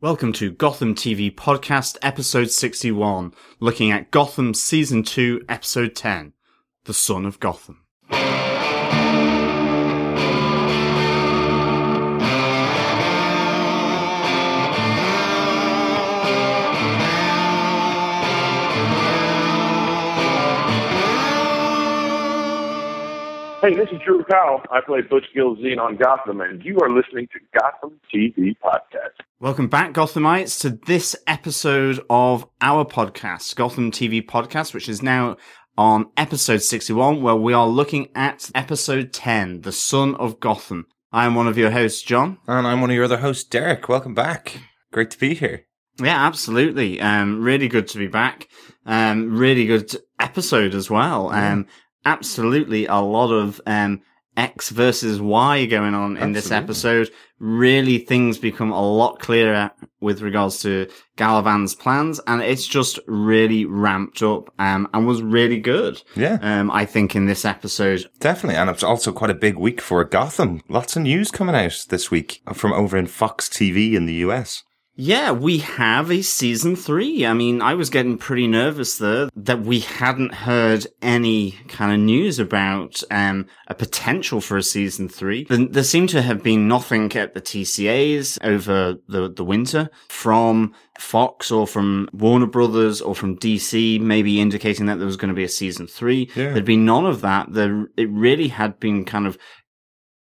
Welcome to Gotham TV Podcast, episode 61, looking at Gotham Season 2, episode 10, The Son of Gotham. Hey, this is Drew Powell. I play Butch Gilzean on Gotham, and you are listening to Gotham TV Podcast. Welcome back, Gothamites, to this episode of our podcast, Gotham TV Podcast, which is now on episode 61, where we are looking at episode 10, The Son of Gotham. I am one of your hosts, John. And I'm one of your other hosts, Derek. Welcome back. Great to be here. Yeah, absolutely. Um, really good to be back. Um, really good episode as well. Um, absolutely a lot of um, X versus Y going on in this episode. Really, things become a lot clearer with regards to Galavan's plans, and it's just really ramped up um, and was really good. Yeah, Um, I think in this episode, definitely. And it's also quite a big week for Gotham. Lots of news coming out this week from over in Fox TV in the US. Yeah, we have a season three. I mean, I was getting pretty nervous there that we hadn't heard any kind of news about um, a potential for a season three. There, seemed to have been nothing at the TCAs over the, the winter from Fox or from Warner Brothers or from DC, maybe indicating that there was going to be a season three. Yeah. There'd been none of that. There, it really had been kind of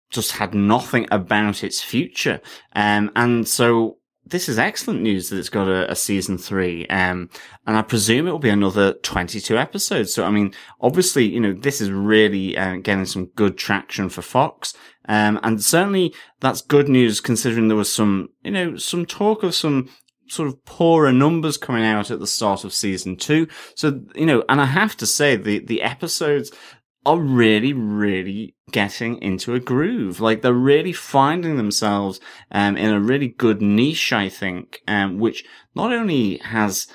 just had nothing about its future. Um, and so this is excellent news that it's got a, a season three. Um, and I presume it will be another 22 episodes. So, I mean, obviously, you know, this is really uh, getting some good traction for Fox. Um, and certainly that's good news considering there was some, you know, some talk of some sort of poorer numbers coming out at the start of season two. So, you know, and I have to say the, the episodes are really, really getting into a groove. Like they're really finding themselves um, in a really good niche, I think, um, which not only has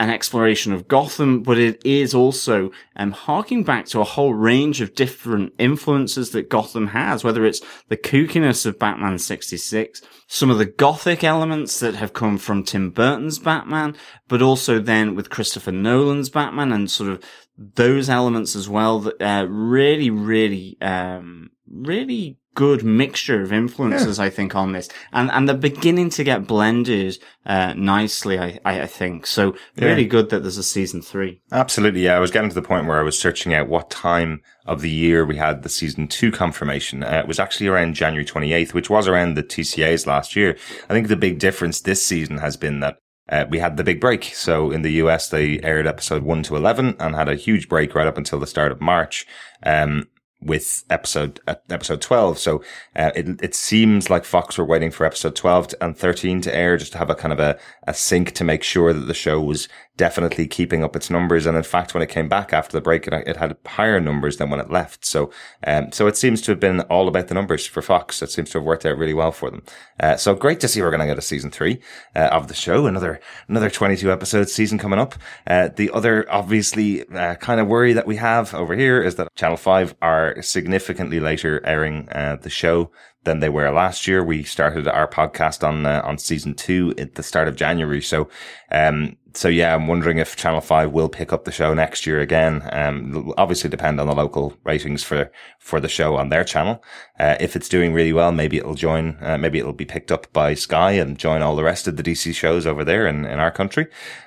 an exploration of Gotham, but it is also um, harking back to a whole range of different influences that Gotham has, whether it's the kookiness of Batman 66, some of the gothic elements that have come from Tim Burton's Batman, but also then with Christopher Nolan's Batman and sort of those elements as well that uh, really, really, um, really good mixture of influences, I think, on this. And, and they're beginning to get blended, uh, nicely, I, I, I think. So really Yeah. good that there's a season three. Absolutely, yeah. I was getting to the point where I was searching out what time of the year we had the season two confirmation. Uh, it was actually around January 28th, which was around the TCAs last year. I think the big difference this season has been that uh, we had the big break. So in the US, they aired episode 1 to 11 and had a huge break right up until the start of March. Um, with episode uh, episode 12 so uh, it it seems like Fox were waiting for episode 12 to- and 13 to air just to have a kind of a, a sync to make sure that the show was definitely keeping up its numbers. And in fact when it came back after the break it, it had higher numbers than when it left. So um so it seems to have been all about the numbers for Fox. It seems to have worked out really well for them. Uh, so great to see we're going to get a season 3 uh, of the show. Another another 22 episode season coming up. Uh, the other obviously uh, kind of worry that we have over here is that Channel 5 are significantly later airing uh, the show than they were last year. We started our podcast on uh, on season two at the start of January. So, um, so yeah, I'm wondering if Channel Five will pick up the show next year again. Um, obviously depend on the local ratings for for the show on their channel. Uh, if it's doing really well, maybe it'll join. Uh, maybe it'll be picked up by Sky and join all the rest of the DC shows over there in, in our country.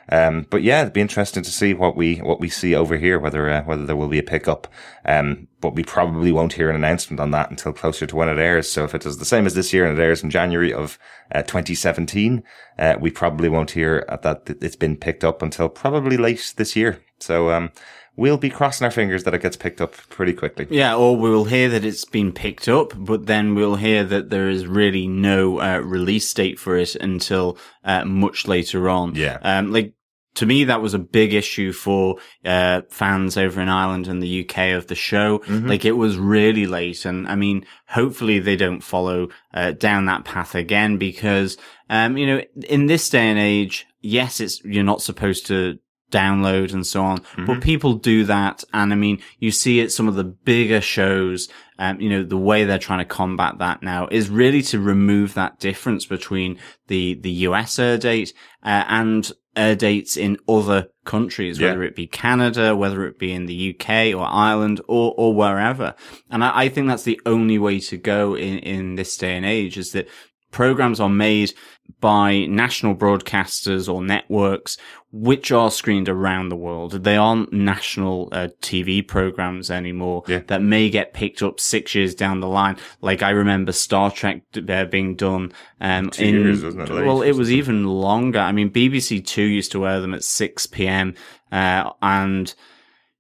Um, but yeah, it'd be interesting to see what we what we see over here. Whether uh, whether there will be a pickup. Um, but we probably won't hear an announcement on that until closer to when it airs. So if it is the same as this year and it airs in January of uh, 2017, uh, we probably won't hear that it's been picked up until probably late this year. So um, we'll be crossing our fingers that it gets picked up pretty quickly. Yeah, or we'll hear that it's been picked up, but then we'll hear that there is really no uh, release date for it until uh, much later on. Yeah. Um, like to me, that was a big issue for uh, fans over in Ireland and the UK of the show. Like it was really late, and I mean, hopefully they don't follow uh, down that path again because, um, you know, in this day and age, yes, it's you're not supposed to download and so on. But people do that. And I mean, you see it, some of the bigger shows, um, you know, the way they're trying to combat that now is really to remove that difference between the, the US air date, uh, and air dates in other countries, Yeah. whether it be Canada, whether it be in the UK or Ireland or, or wherever. And I, I think that's the only way to go in, in this day and age is that programs are made by national broadcasters or networks which are screened around the world. They aren't national uh, TV programs anymore Yeah. that may get picked up six years down the line. Like I remember Star Trek uh, being done um, Two in years, it, well, it was even longer. I mean, BBC Two used to air them at six p.m. Uh, and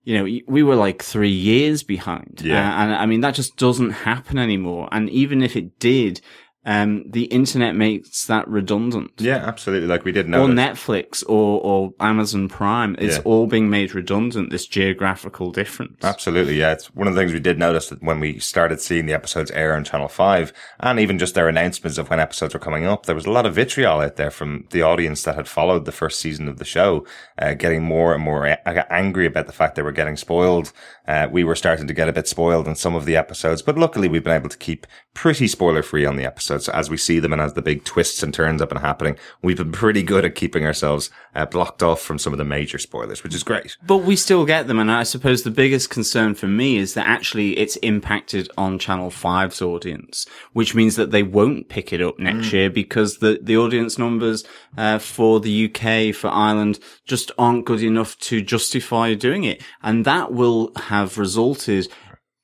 you know, we were like three years behind. Yeah. Uh, and I mean, that just doesn't happen anymore. And even if it did, um, the internet makes that redundant. Yeah, absolutely. Like we did know. Or. Netflix or, or Amazon Prime. It's Yeah. all being made redundant, this geographical difference. Absolutely, yeah. It's one of the things we did notice that when we started seeing the episodes air on Channel 5 and even just their announcements of when episodes were coming up, there was a lot of vitriol out there from the audience that had followed the first season of the show, uh, getting more and more a- angry about the fact they were getting spoiled. Uh, we were starting to get a bit spoiled in some of the episodes, but luckily we've been able to keep pretty spoiler free on the episodes. So as we see them and as the big twists and turns have been happening, we've been pretty good at keeping ourselves uh, blocked off from some of the major spoilers, which is great. But we still get them, and I suppose the biggest concern for me is that actually it's impacted on Channel 5's audience, which means that they won't pick it up next year because the, the audience numbers uh, for the UK, for Ireland, just aren't good enough to justify doing it. And that will have resulted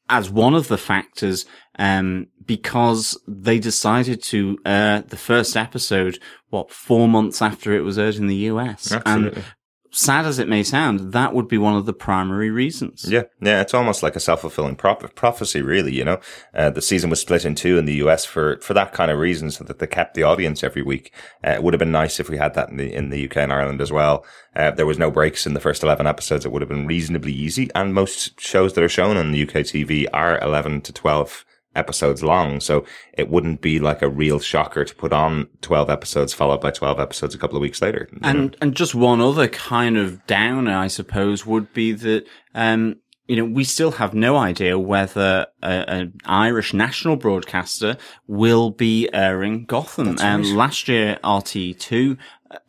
as one of the factors um, because they decided to air the first episode, what, four months after it was aired in the US. Absolutely. And sad as it may sound, that would be one of the primary reasons. Yeah, yeah, it's almost like a self fulfilling prop- prophecy, really. You know, uh, the season was split in two in the US for for that kind of reason, so that they kept the audience every week. Uh, it would have been nice if we had that in the in the UK and Ireland as well. Uh, there was no breaks in the first eleven episodes; it would have been reasonably easy. And most shows that are shown on the UK TV are eleven to twelve episodes long. So it wouldn't be like a real shocker to put on 12 episodes followed by 12 episodes a couple of weeks later. And, know? and just one other kind of downer, I suppose, would be that, um, you know, we still have no idea whether an Irish national broadcaster will be airing Gotham. And right. last year, RTÉ2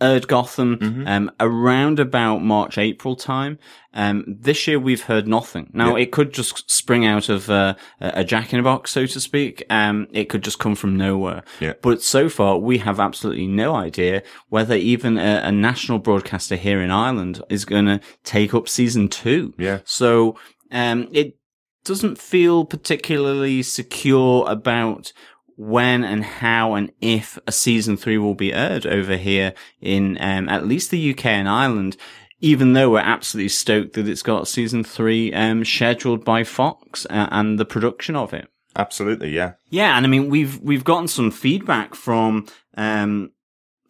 Erd Gotham mm-hmm. um, around about March, April time. Um, this year we've heard nothing. Now it could just spring out of uh, a jack in a box, so to speak. Um, it could just come from nowhere. But so far we have absolutely no idea whether even a, a national broadcaster here in Ireland is going to take up season two. Yeah. So um, it doesn't feel particularly secure about when and how and if a season three will be aired over here in um, at least the UK and Ireland. Even though we're absolutely stoked that it's got season three um, scheduled by Fox uh, and the production of it. Absolutely, yeah. Yeah, and I mean we've we've gotten some feedback from um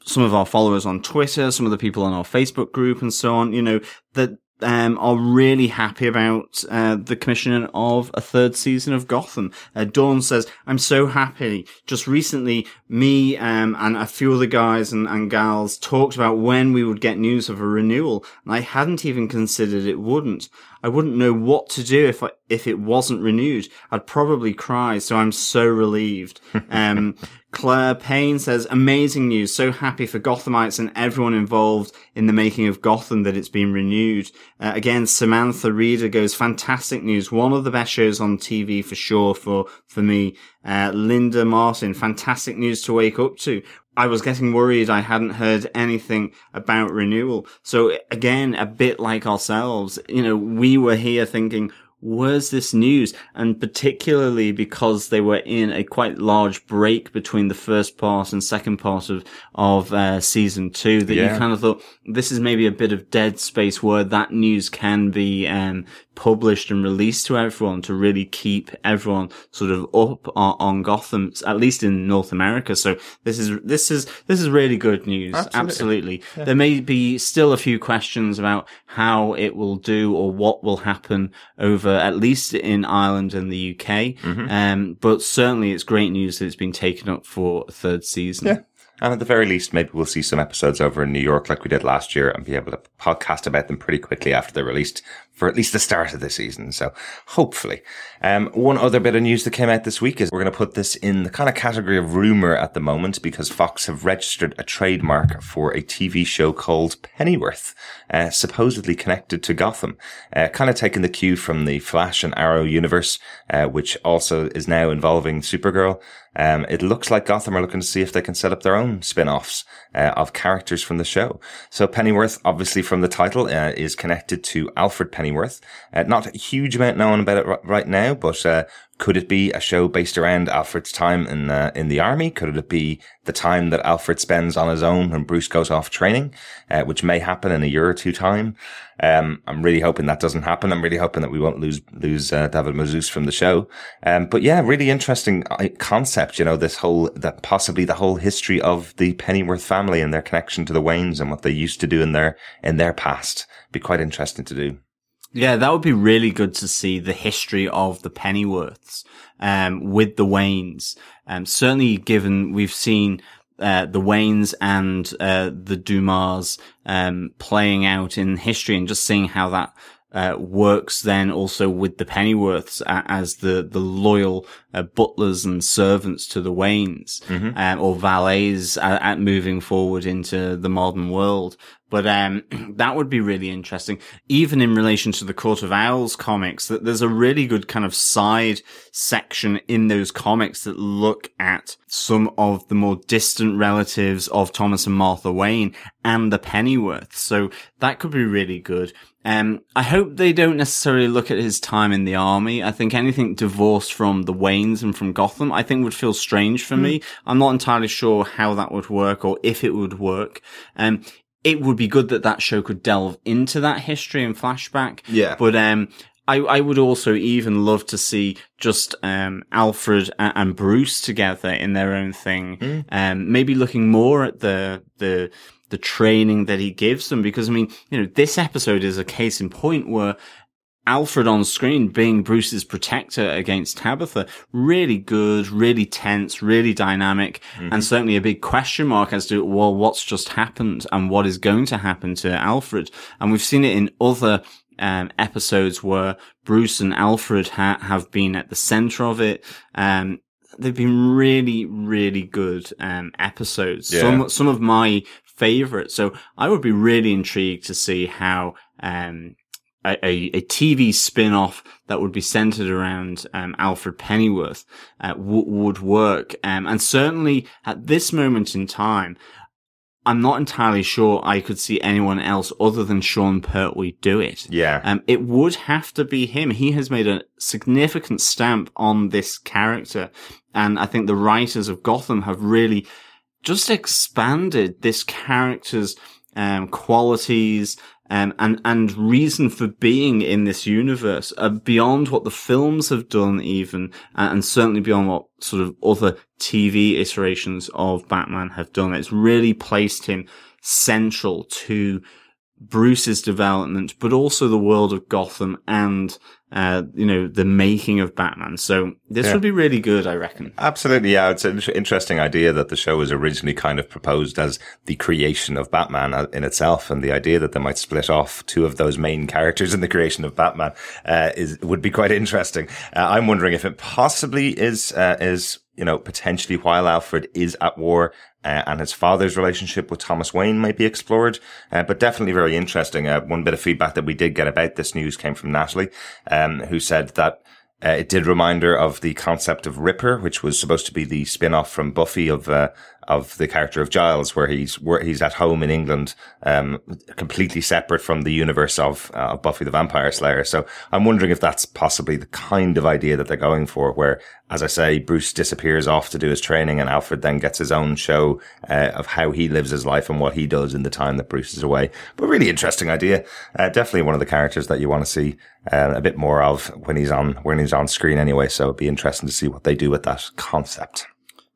some of our followers on Twitter, some of the people on our Facebook group and so on, you know, that um, are really happy about uh, the commissioning of a third season of Gotham. Uh, Dawn says, I'm so happy. Just recently, me um, and a few other guys and, and gals talked about when we would get news of a renewal, and I hadn't even considered it wouldn't. I wouldn't know what to do if I, if it wasn't renewed. I'd probably cry, so I'm so relieved. Um, Claire Payne says, amazing news. So happy for Gothamites and everyone involved in the making of Gotham that it's been renewed. Uh, again, Samantha Reeder goes, fantastic news. One of the best shows on TV for sure for, for me. Uh, Linda Martin, fantastic news to wake up to. I was getting worried I hadn't heard anything about renewal. So again, a bit like ourselves, you know, we were here thinking, where's this news? And particularly because they were in a quite large break between the first part and second part of, of, uh, season two that Yeah. you kind of thought this is maybe a bit of dead space where that news can be, um, published and released to everyone to really keep everyone sort of up on, on Gotham, at least in North America. So this is, this is, this is really good news. Absolutely. Absolutely. There may be still a few questions about how it will do or what will happen over at least in Ireland and the UK. Mm-hmm. Um, but certainly it's great news that it's been taken up for a third season. Yeah. And at the very least, maybe we'll see some episodes over in New York like we did last year and be able to podcast about them pretty quickly after they're released for at least the start of the season. So hopefully. Um, one other bit of news that came out this week is we're going to put this in the kind of category of rumor at the moment because Fox have registered a trademark for a TV show called Pennyworth, uh, supposedly connected to Gotham, uh, kind of taking the cue from the Flash and Arrow universe, uh, which also is now involving Supergirl. Um, it looks like Gotham are looking to see if they can set up their own spin-offs uh, of characters from the show. So Pennyworth, obviously from the title, uh, is connected to Alfred Pennyworth. Uh, not a huge amount known about it r- right now, but uh, could it be a show based around Alfred's time in uh, in the army? Could it be the time that Alfred spends on his own when Bruce goes off training, uh, which may happen in a year or two time? Um, I'm really hoping that doesn't happen. I'm really hoping that we won't lose lose uh, David Mazouz from the show. Um, but yeah, really interesting uh, concept. You know, this whole that possibly the whole history of the Pennyworth family and their connection to the Waynes and what they used to do in their in their past. Be quite interesting to do. Yeah, that would be really good to see the history of the Pennyworths um, with the Waynes. Um, certainly, given we've seen uh, the Waynes and uh, the Dumas um, playing out in history, and just seeing how that uh, works then also with the Pennyworths as the the loyal uh, butlers and servants to the Waynes mm-hmm. um, or valets at, at, moving forward into the modern world. But um, that would be really interesting. Even in relation to the Court of Owls comics, that there's a really good kind of side section in those comics that look at some of the more distant relatives of Thomas and Martha Wayne and the Pennyworth. So that could be really good. Um, I hope they don't necessarily look at his time in the army. I think anything divorced from the Waynes and from Gotham, I think would feel strange for mm. me. I'm not entirely sure how that would work or if it would work. Um, it would be good that that show could delve into that history and flashback. Yeah. But, um, I, I would also even love to see just um, Alfred and, Bruce together in their own thing. Mm. Um, maybe looking more at the the the training that he gives them because I mean, you know, this episode is a case in point where Alfred on screen being Bruce's protector against Tabitha, really good, really tense, really dynamic, mm-hmm. and certainly a big question mark as to, well, what's just happened and what is going to happen to Alfred. And we've seen it in other um, episodes where Bruce and Alfred ha- have been at the center of it. Um, they've been really, really good um, episodes. Yeah. Some some of my favorites. So I would be really intrigued to see how um, a, a, TV spin-off that would be centered around um, Alfred Pennyworth uh, w- would work. Um, and certainly at this moment in time, I'm not entirely sure I could see anyone else other than Sean Pertwee do it. Yeah. Um, it would have to be him. He has made a significant stamp on this character. And I think the writers of Gotham have really just expanded this character's um, qualities um, and and reason for being in this universe uh, beyond what the films have done, even and certainly beyond what sort of other TV iterations of Batman have done. It's really placed him central to Bruce's development, but also the world of Gotham and uh, you know, the making of Batman. So this yeah. would be really good, I reckon. Absolutely. Yeah. It's an interesting idea that the show was originally kind of proposed as the creation of Batman uh, in itself. And the idea that they might split off two of those main characters in the creation of Batman, uh, is, would be quite interesting. Uh, I'm wondering if it possibly is, uh, is, you know, potentially while Alfred is at war uh, and his father's relationship with Thomas Wayne might be explored, uh, but definitely very interesting. Uh, one bit of feedback that we did get about this news came from Natalie, um, who said that uh, it did remind her of the concept of Ripper, which was supposed to be the spin-off from Buffy of uh, of the character of Giles, where he's where he's at home in England, um, completely separate from the universe of, uh, Buffy the Vampire Slayer. So I'm wondering if that's possibly the kind of idea that they're going for, where, as I say, Bruce disappears off to do his training, and Alfred then gets his own show uh, of how he lives his life and what he does in the time that Bruce is away. But really interesting idea. Uh, definitely one of the characters that you want to see uh, a bit more of when he's on when he's on screen anyway. So it'd be interesting to see what they do with that concept.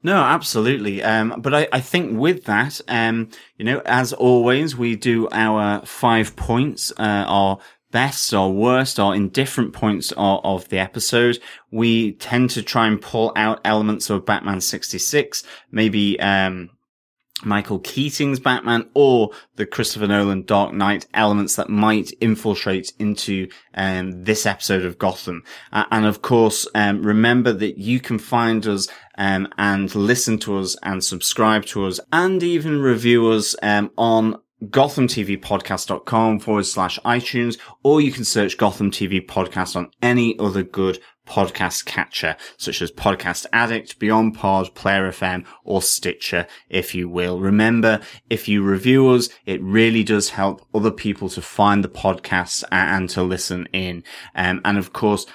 No, absolutely. Um, but I, I think with that, um, you know, as always, we do our five points, uh, our best or worst or indifferent points of, of, the episode. We tend to try and pull out elements of Batman 66, maybe, um, Michael Keaton's Batman or the Christopher Nolan Dark Knight elements that might infiltrate into um, this episode of Gotham. Uh, and of course, um, remember that you can find us um, and listen to us and subscribe to us and even review us um, on gothamtvpodcast.com forward slash iTunes, or you can search Gotham TV Podcast on any other good podcast catcher, such as Podcast Addict, Beyond Pod, Player FM, or Stitcher, if you will. Remember, if you review us, it really does help other people to find the podcast and to listen in. Um, and of course,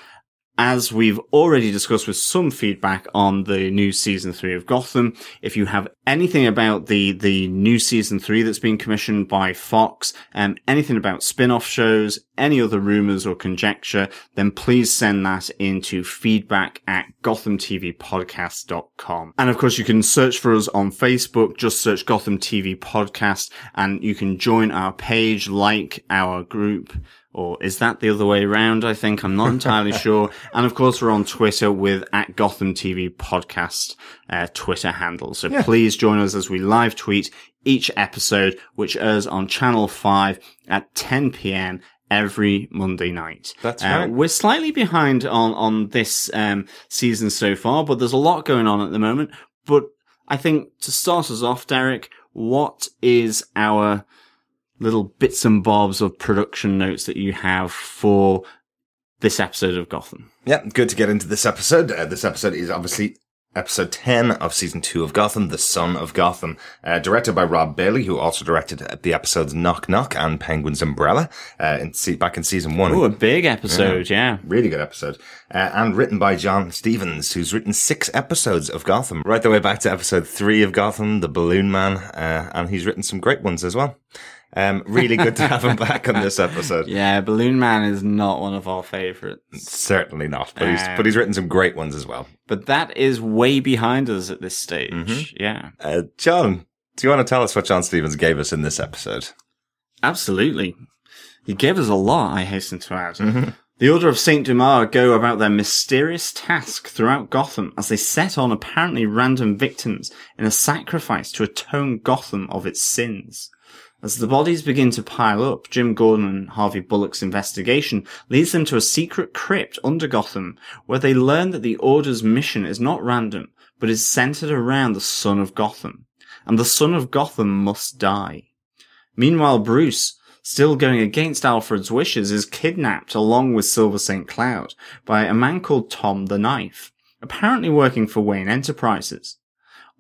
as we've already discussed with some feedback on the new season three of Gotham, if you have anything about the, the new season three that's been commissioned by Fox, and um, anything about spin-off shows, any other rumors or conjecture, then please send that into feedback at gothamtvpodcast.com. And of course, you can search for us on Facebook, just search Gotham TV Podcast, and you can join our page, like our group, or is that the other way around? I think I'm not entirely sure. And of course, we're on Twitter with at Gotham TV podcast uh, Twitter handle. So yeah. please join us as we live tweet each episode, which airs on Channel Five at 10 p.m. Every Monday night. That's uh, right. We're slightly behind on on this um, season so far, but there's a lot going on at the moment. But I think to start us off, Derek, what is our little bits and bobs of production notes that you have for this episode of Gotham. Yeah, good to get into this episode. Uh, this episode is obviously episode 10 of season 2 of Gotham, The Son of Gotham, uh, directed by Rob Bailey, who also directed the episodes Knock Knock and Penguin's Umbrella, uh, in, back in season 1. Oh, a big episode, yeah. yeah. Really good episode. Uh, and written by John Stephens, who's written six episodes of Gotham, right the way back to episode 3 of Gotham, The Balloon Man, uh, and he's written some great ones as well. Um, really good to have him back on this episode. Yeah, Balloon Man is not one of our favorites. Certainly not, but he's um, but he's written some great ones as well. But that is way behind us at this stage. Mm-hmm. Yeah, uh, John, do you want to tell us what John Stephens gave us in this episode? Absolutely, he gave us a lot. I hasten to add. Mm-hmm. The Order of Saint Dumas go about their mysterious task throughout Gotham as they set on apparently random victims in a sacrifice to atone Gotham of its sins. As the bodies begin to pile up, Jim Gordon and Harvey Bullock's investigation leads them to a secret crypt under Gotham, where they learn that the Order's mission is not random, but is centered around the Son of Gotham. And the Son of Gotham must die. Meanwhile, Bruce, still going against Alfred's wishes, is kidnapped along with Silver St. Cloud by a man called Tom the Knife, apparently working for Wayne Enterprises.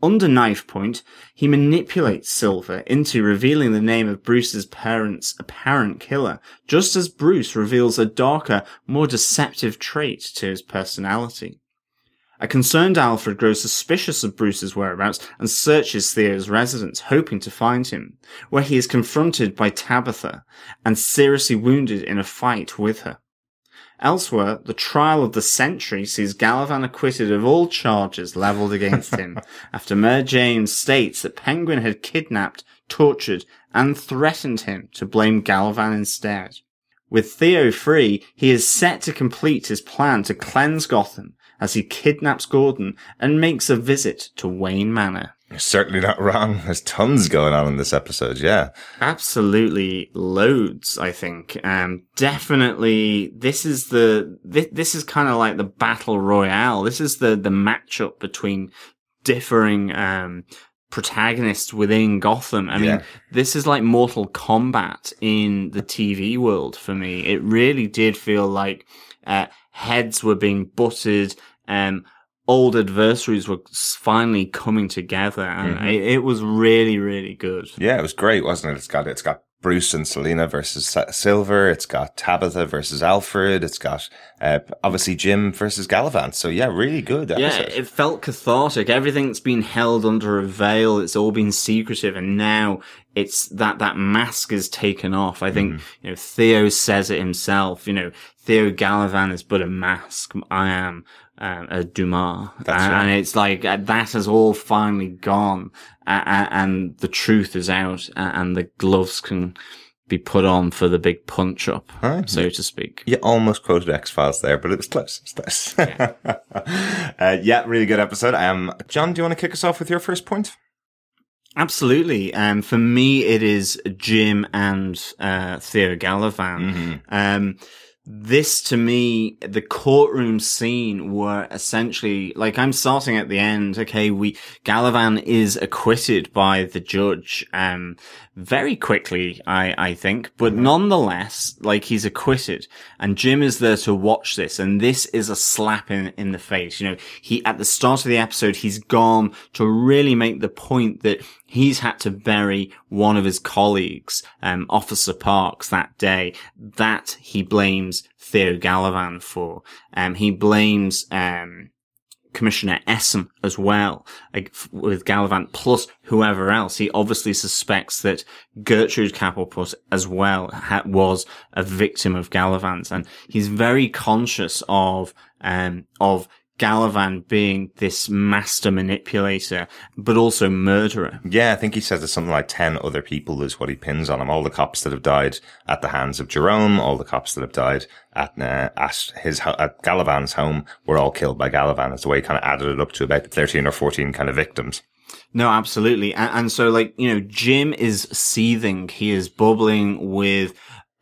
Under knife point, he manipulates Silver into revealing the name of Bruce's parents' apparent killer, just as Bruce reveals a darker, more deceptive trait to his personality. A concerned Alfred grows suspicious of Bruce's whereabouts and searches Theo's residence, hoping to find him, where he is confronted by Tabitha and seriously wounded in a fight with her. Elsewhere, the trial of the century sees Galavan acquitted of all charges leveled against him after Mayor James states that Penguin had kidnapped, tortured, and threatened him to blame Galavan instead. With Theo free, he is set to complete his plan to cleanse Gotham as he kidnaps Gordon and makes a visit to Wayne Manor. You're certainly not wrong. There's tons going on in this episode. Yeah. Absolutely loads, I think. Um, definitely this is the, this, this is kind of like the battle royale. This is the, the matchup between differing, um, protagonists within Gotham. I mean, this is like Mortal Kombat in the TV world for me. It really did feel like, uh, heads were being butted, um, old adversaries were finally coming together, and mm-hmm. it, it, was really, really good. Yeah, it was great, wasn't it? It's got it's got Bruce and Selina versus Silver. It's got Tabitha versus Alfred. It's got uh, obviously Jim versus Galavan. So yeah, really good. Episode. Yeah, it felt cathartic. Everything's been held under a veil. It's all been secretive, and now it's that that mask is taken off. I think mm-hmm. you know Theo says it himself. You know, Theo Galavan is but a mask. I am uh, a Dumas. That's and, right. and it's like uh, that has all finally gone uh, and the truth is out and the gloves can be put on for the big punch up, right. so to speak. You almost quoted X Files there, but it was close. It was close. Yeah. uh, yeah, really good episode. Um, John, do you want to kick us off with your first point? Absolutely. Um, for me, it is Jim and uh, Theo Galavan. Mm-hmm. Um, this to me, the courtroom scene were essentially like I'm starting at the end. Okay, we Galavan is acquitted by the judge, um, very quickly, I, I think, but nonetheless, like he's acquitted and Jim is there to watch this. And this is a slap in, in the face. You know, he, at the start of the episode, he's gone to really make the point that he's had to bury one of his colleagues, um, Officer Parks that day. That he blames Theo Galavan for. Um, he blames, um, Commissioner Essen as well, like with Galavan plus whoever else. He obviously suspects that Gertrude Kapelput as well ha- was a victim of Galavan's, and he's very conscious of um of Galavan being this master manipulator, but also murderer. Yeah, I think he says there's something like 10 other people is what he pins on him. All the cops that have died at the hands of Jerome, all the cops that have died at, uh, at his, at Galavan's home were all killed by Galavan. That's the way he kind of added it up to about 13 or 14 kind of victims. No, absolutely. And, and so like, you know, Jim is seething. He is bubbling with,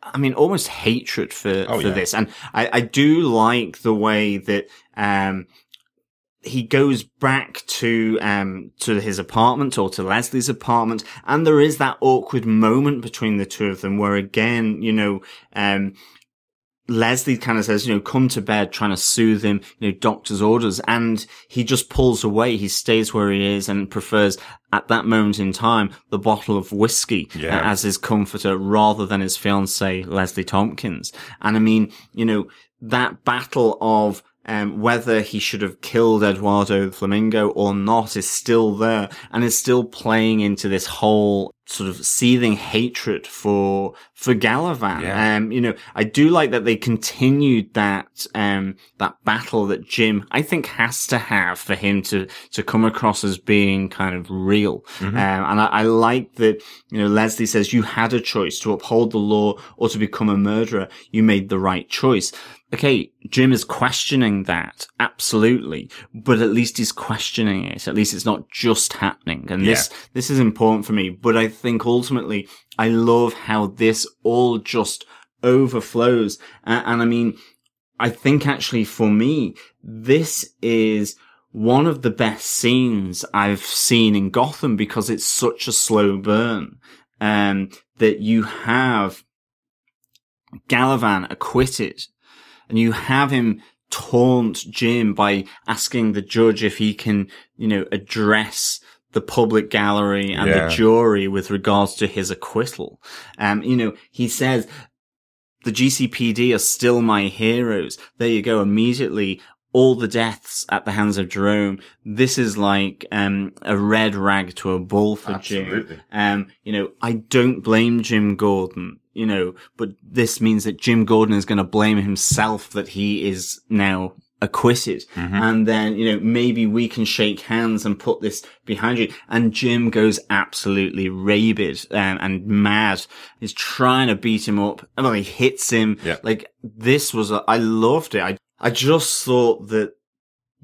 I mean, almost hatred for, Oh, for yeah. this. And I, I do like the way that, um, he goes back to, um, to his apartment or to Leslie's apartment. And there is that awkward moment between the two of them where again, you know, um, Leslie kind of says, you know, come to bed, trying to soothe him, you know, doctor's orders. And he just pulls away. He stays where he is and prefers at that moment in time, the bottle of whiskey Yeah. uh, as his comforter rather than his fiancee, Leslie Tompkins. And I mean, you know, that battle of, um, whether he should have killed Eduardo Flamingo or not is still there and is still playing into this whole sort of seething hatred for, for Galavan. Yeah. Um, you know, I do like that they continued that, um, that battle that Jim, I think has to have for him to, to come across as being kind of real. Um, and I, I like that, you know, Leslie says you had a choice to uphold the law or to become a murderer. You made the right choice. Okay, Jim is questioning that, absolutely, but at least he's questioning it. At least it's not just happening. And this, this is important for me, but I think ultimately I love how this all just overflows. A- and I mean, I think actually for me, this is one of the best scenes I've seen in Gotham because it's such a slow burn. Um, that you have Galavan acquitted and you have him taunt Jim by asking the judge if he can, you know, address the public gallery and Yeah. the jury with regards to his acquittal. Um, you know, he says, the GCPD are still my heroes. There you go. Immediately, all the deaths at the hands of Jerome. This is like, um, a red rag to a bull for Jim. Um, you know, I don't blame Jim Gordon, you know, but this means that Jim Gordon is going to blame himself that he is now acquitted. And then, you know, maybe we can shake hands and put this behind you. And Jim goes absolutely rabid um, and mad. He's trying to beat him up. And well, he hits him. Yeah. Like this was, a, I loved it. I, I just thought that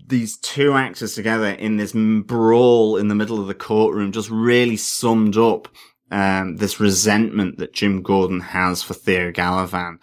these two actors together in this brawl in the middle of the courtroom just really summed up um, this resentment that Jim Gordon has for Theo Galavan.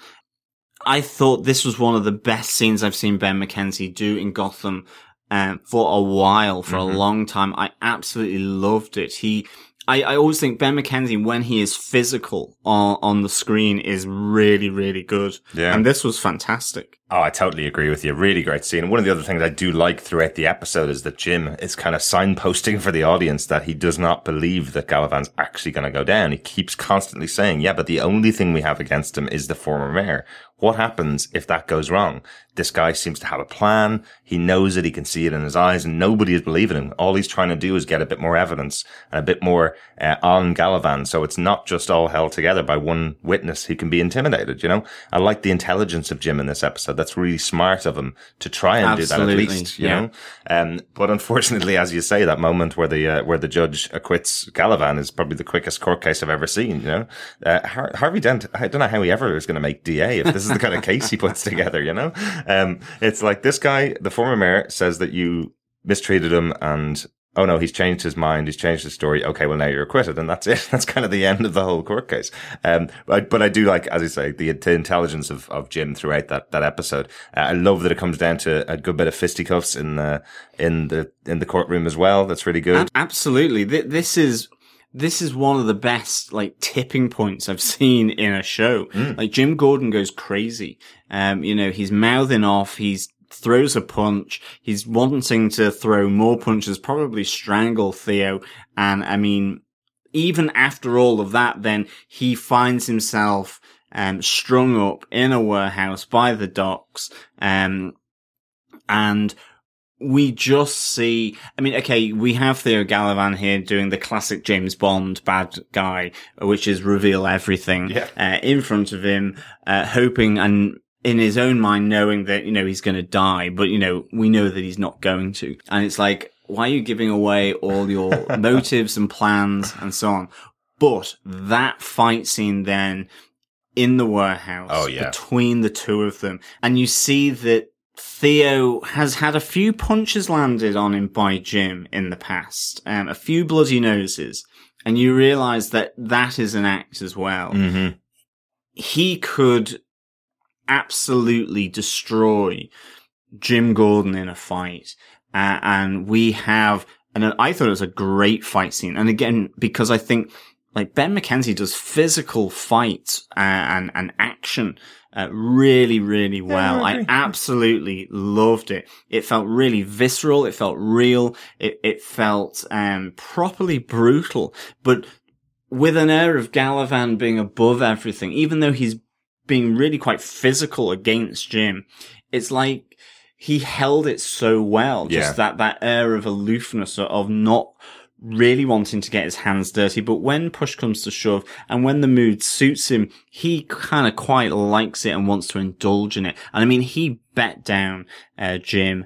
I thought this was one of the best scenes I've seen Ben McKenzie do in Gotham um, for a while, for Mm-hmm. a long time. I absolutely loved it. He, I, I always think Ben McKenzie, when he is physical on, on the screen, is really, really good. Yeah. And this was fantastic. Oh, I totally agree with you. Really great scene. One of the other things I do like throughout the episode is that Jim is kind of signposting for the audience that he does not believe that Galavan's actually going to go down. He keeps constantly saying, yeah, but the only thing we have against him is the former mayor. What happens if that goes wrong? This guy seems to have a plan. He knows it. He can see it in his eyes and nobody is believing him. All he's trying to do is get a bit more evidence and a bit more uh, on Galavan. So it's not just all held together by one witness who can be intimidated, you know? I like the intelligence of Jim in this episode. That's really smart of him to try and do that at least, you yeah. know? Um, but unfortunately, as you say, that moment where the, uh, where the judge acquits Galavan is probably the quickest court case I've ever seen, you know? Uh, Har- Harvey Dent, I don't know how he ever is going to make DA if this is the kind of case he puts together, you know? Um, it's like this guy, the former mayor says that you mistreated him and oh no, he's changed his mind, he's changed his story. Okay, well now you're acquitted, and that's it. That's kind of the end of the whole court case. Um, but, but I do like, as I say, the, the intelligence of, of Jim throughout that that episode. Uh, I love that it comes down to a good bit of fisticuffs in the in the in the courtroom as well. That's really good. Absolutely, this is this is one of the best like tipping points I've seen in a show. Mm. Like Jim Gordon goes crazy. Um, you know, he's mouthing off. He's throws a punch. He's wanting to throw more punches, probably strangle Theo. And I mean, even after all of that, then he finds himself um, strung up in a warehouse by the docks. Um, and we just see, I mean, okay, we have Theo Galavan here doing the classic James Bond bad guy, which is reveal everything yeah. uh, in front of him, uh, hoping and in his own mind knowing that, you know, he's going to die, but, you know, we know that he's not going to. And it's like, why are you giving away all your motives and plans and so on? But that fight scene then in the warehouse oh, yeah. between the two of them, and you see that Theo has had a few punches landed on him by Jim in the past, um, a few bloody noses, and you realize that that is an act as well. Mm-hmm. He could absolutely destroy Jim Gordon in a fight. Uh, and we have, and I thought it was a great fight scene. And again, because I think like Ben McKenzie does physical fights uh, and, and action uh, really, really well. I, I, absolutely loved it. It felt really visceral. It felt real. It, it felt um, properly brutal, but with an air of Galavan being above everything, even though he's being really quite physical against Jim. It's like he held it so well. Just yeah. that, that air of aloofness of not really wanting to get his hands dirty. But when push comes to shove and when the mood suits him, he kind of quite likes it and wants to indulge in it. And I mean, he bet down, uh, Jim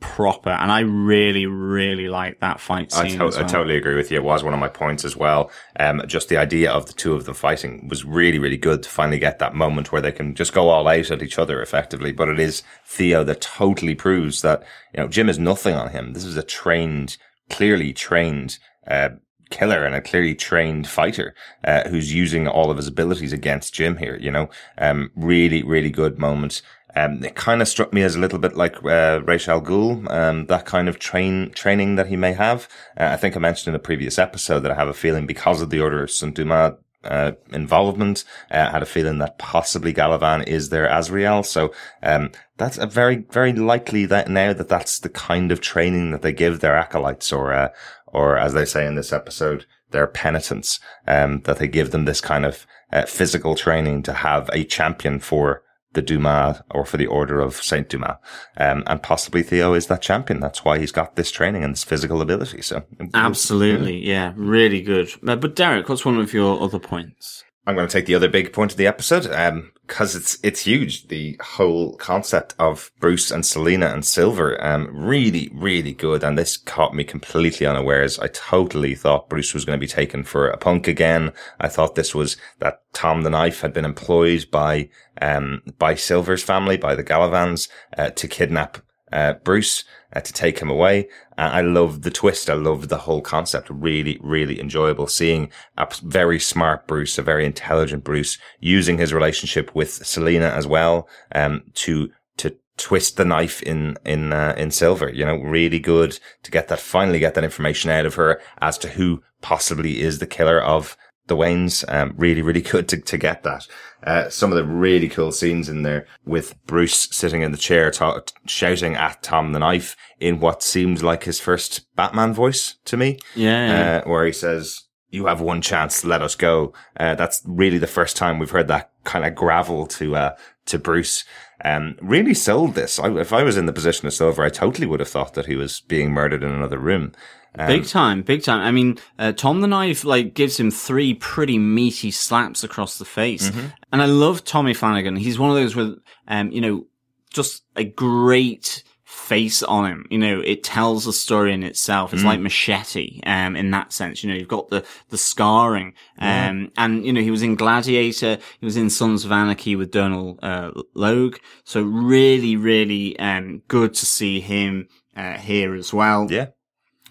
proper. And I really, really like that fight scene. I, to- well. I, totally agree with you. It was one of my points as well. Um, just the idea of the two of them fighting was really, really good to finally get that moment where they can just go all out at each other effectively. But it is Theo that totally proves that, you know, Jim is nothing on him. This is a trained, clearly trained, uh, killer and a clearly trained fighter uh, who's using all of his abilities against Jim here. You know, um, really, really good moment. Um, it kind of struck me as a little bit like uh, Ra's al Ghul, um, that kind of train training that he may have. Uh, I think I mentioned in a previous episode that I have a feeling because of the Order of Saint Dumas uh, involvement, uh, had a feeling that possibly Galavan is their Azrael. So um, that's a very, very likely that now that that's the kind of training that they give their acolytes, or uh, or as they say in this episode, their penitents. Um, that they give them this kind of uh, physical training to have a champion for the Dumas or for the Order of Saint Dumas. Um, and possibly Theo is that champion. That's why he's got this training and this physical ability. So absolutely. Yeah. Really good. Uh, but Derek, what's one of your other points? I'm going to take the other big point of the episode, um, cause it's, it's huge. The whole concept of Bruce and Selina and Silver, um, really, really good. And this caught me completely unawares. I totally thought Bruce was going to be taken for a punk again. I thought this was that Tom the Knife had been employed by, um, by Silver's family, by the Galavans, uh, to kidnap uh, Bruce uh, to take him away. Uh, I love the twist. I love the whole concept. Really, really enjoyable seeing a very smart Bruce, a very intelligent Bruce using his relationship with Selina as well, um, to, to twist the knife in, in, uh, in Silver. You know, really good to get that, finally get that information out of her as to who possibly is the killer of the Waynes. Um, really, really good to, to get that. Uh, some of the really cool scenes in there with Bruce sitting in the chair ta- shouting at Tom the Knife in what seemed like his first Batman voice to me. Yeah. Uh, where he says, you have one chance, let us go. Uh, that's really the first time we've heard that kind of gravel to, uh, to Bruce. Um, really sold this. I, if I was in the position of Silver, I totally would have thought that he was being murdered in another room. Um, big time, big time. I mean, uh, Tom the Knife like gives him three pretty meaty slaps across the face, mm-hmm. and I love Tommy Flanagan. He's one of those with, um, you know, just a great face on him. You know, it tells a story in itself. It's mm. like Machete, um, in that sense. You know, you've got the, the scarring. Um, yeah. and, you know, he was in Gladiator. He was in Sons of Anarchy with Donal, uh, Logue. So really, really, um, good to see him, uh, here as well. Yeah.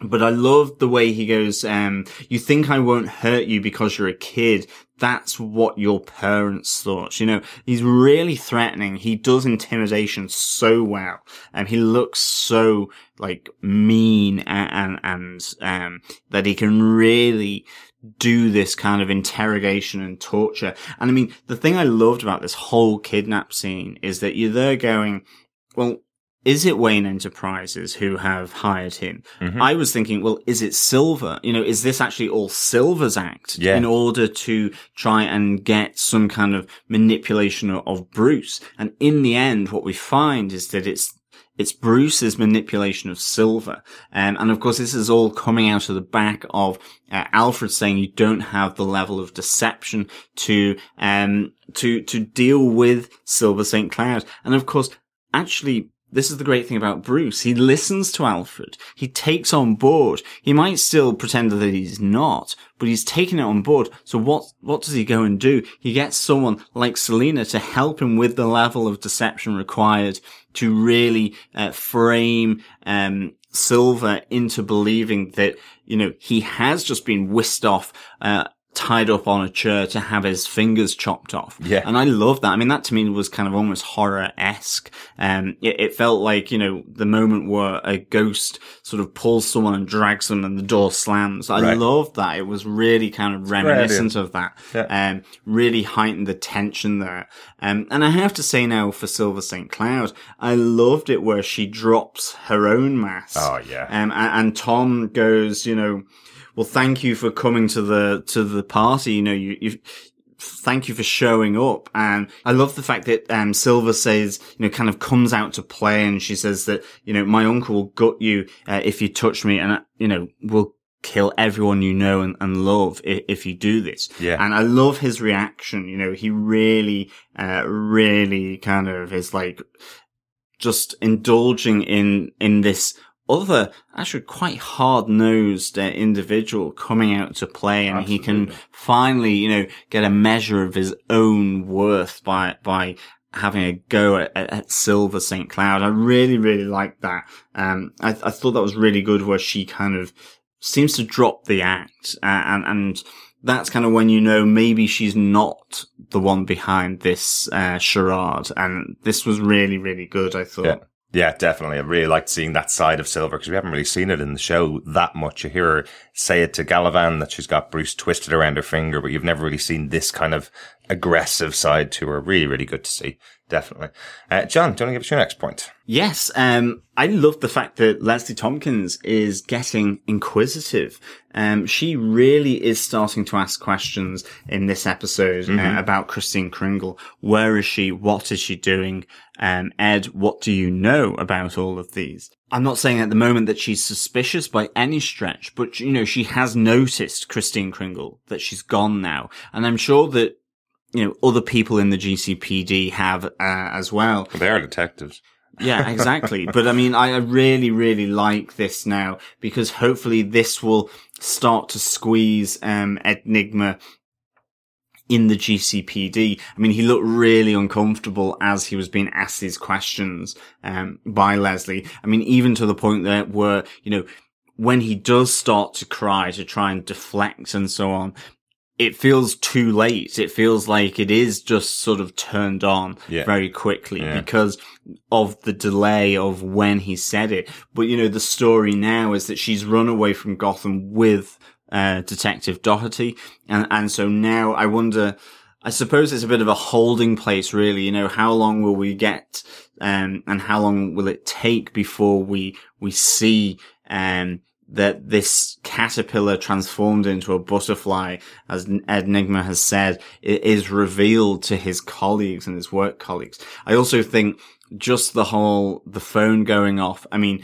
But I love the way he goes, um, you think I won't hurt you because you're a kid. That's what your parents thought. You know, he's really threatening. He does intimidation so well. And he looks so like mean and, and, and um, that he can really do this kind of interrogation and torture. And I mean, the thing I loved about this whole kidnap scene is that you're there going, well, is it Wayne Enterprises who have hired him? Mm-hmm. I was thinking, well, is it Silver? You know, is this actually all Silver's act yeah. in order to try and get some kind of manipulation of, Bruce? And in the end, what we find is that it's it's Bruce's manipulation of Silver. Um, and of course, this is all coming out of the back of uh, Alfred saying you don't have the level of deception to, um, to, to deal with Silver St. Cloud. And of course, actually, this is the great thing about Bruce. He listens to Alfred. He takes on board. He might still pretend that he's not, but he's taking it on board. So what, what does he go and do? He gets someone like Selina to help him with the level of deception required to really uh, frame, um, Silver into believing that, you know, he has just been whisked off, uh, tied up on a chair to have his fingers chopped off. Yeah. And I love that. I mean, that to me was kind of almost horror-esque. Um, it, it, felt like, you know, the moment where a ghost sort of pulls someone and drags them and the door slams. I right. loved that. It was really kind of reminiscent of that. Yeah. Um, really heightened the tension there. Um, and I have to say now for Silver St. Cloud, I loved it where she drops her own mask. Oh, yeah. Um, and, and Tom goes, you know, well, thank you for coming to the, to the party. You know, you, you, thank you for showing up. And I love the fact that, um, Silver says, you know, kind of comes out to play and she says that, you know, my uncle will gut you, uh, if you touch me and, uh, you know, will kill everyone you know and, and love if, if, you do this. Yeah. And I love his reaction. You know, he really, uh, really kind of is like, just indulging in, in this other, actually quite hard nosed uh, individual coming out to play and Absolutely. he can finally, you know, get a measure of his own worth by, by having a go at, at Silver St. Cloud. I really, really like that. Um, I, I thought that was really good where she kind of seems to drop the act uh, and, and that's kind of when you know maybe she's not the one behind this uh, charade. And this was really, really good, I thought. Yeah. Yeah, definitely. I really liked seeing that side of Silver because we haven't really seen it in the show that much. You hear her say it to Galavan that she's got Bruce twisted around her finger, but you've never really seen this kind of aggressive side to her. Really, really good to see. Definitely. Uh, John, do you want to give us your next point? Yes. Um, I love the fact that Leslie Tompkins is getting inquisitive. Um, she really is starting to ask questions in this episode uh, mm-hmm. uh, about Christine Kringle. Where is she? What is she doing? Um, Ed, what do you know about all of these? I'm not saying at the moment that she's suspicious by any stretch, but you know, she has noticed Christine Kringle that she's gone now. And I'm sure that you know, other people in the GCPD have uh, as well. They are detectives. yeah, exactly. but I mean, I really, really like this now because hopefully this will start to squeeze um, Enigma in the GCPD. I mean, he looked really uncomfortable as he was being asked these questions um, by Leslie. I mean, even to the point that where you know when he does start to cry to try and deflect and so on, it feels too late. It feels like it is just sort of turned on yeah. very quickly yeah. because of the delay of when he said it. But you know, the story now is that she's run away from Gotham with uh, Detective Doherty, and and so now I wonder. I suppose it's a bit of a holding place, really. You know, how long will we get, um, and how long will it take before we we see um that this caterpillar transformed into a butterfly, as Ed Nygma has said, is revealed to his colleagues and his work colleagues. I also think just the whole, the phone going off. I mean,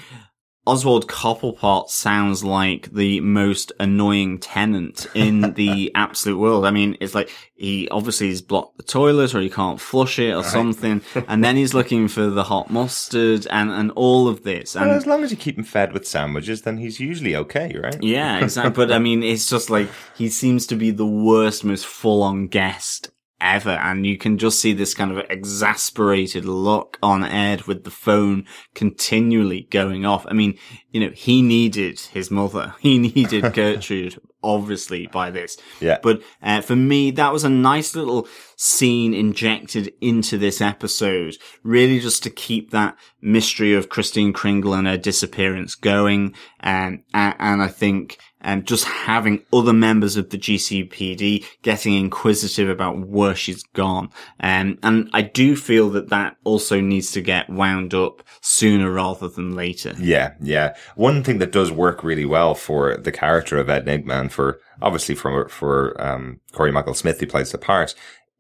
Oswald Cobblepot sounds like the most annoying tenant in the absolute world. I mean, it's like he obviously has blocked the toilet or he can't flush it or right. something. and then he's looking for the hot mustard and, and all of this. And well, as long as you keep him fed with sandwiches, then he's usually okay, right? Yeah, exactly. but I mean, it's just like he seems to be the worst, most full on guest ever. And you can just see this kind of exasperated look on Ed with the phone continually going off. I mean, you know, he needed his mother. He needed Gertrude, obviously, by this. Yeah. But uh, for me, that was a nice little scene injected into this episode, really just to keep that mystery of Christine Kringle and her disappearance going. Um, and, and I think um, just having other members of the GCPD getting inquisitive about where she's gone. Um, and I do feel that that also needs to get wound up sooner rather than later. Yeah, yeah. One thing that does work really well for the character of Ed Nygma and for obviously for for um, Corey Michael Smith, who plays the part,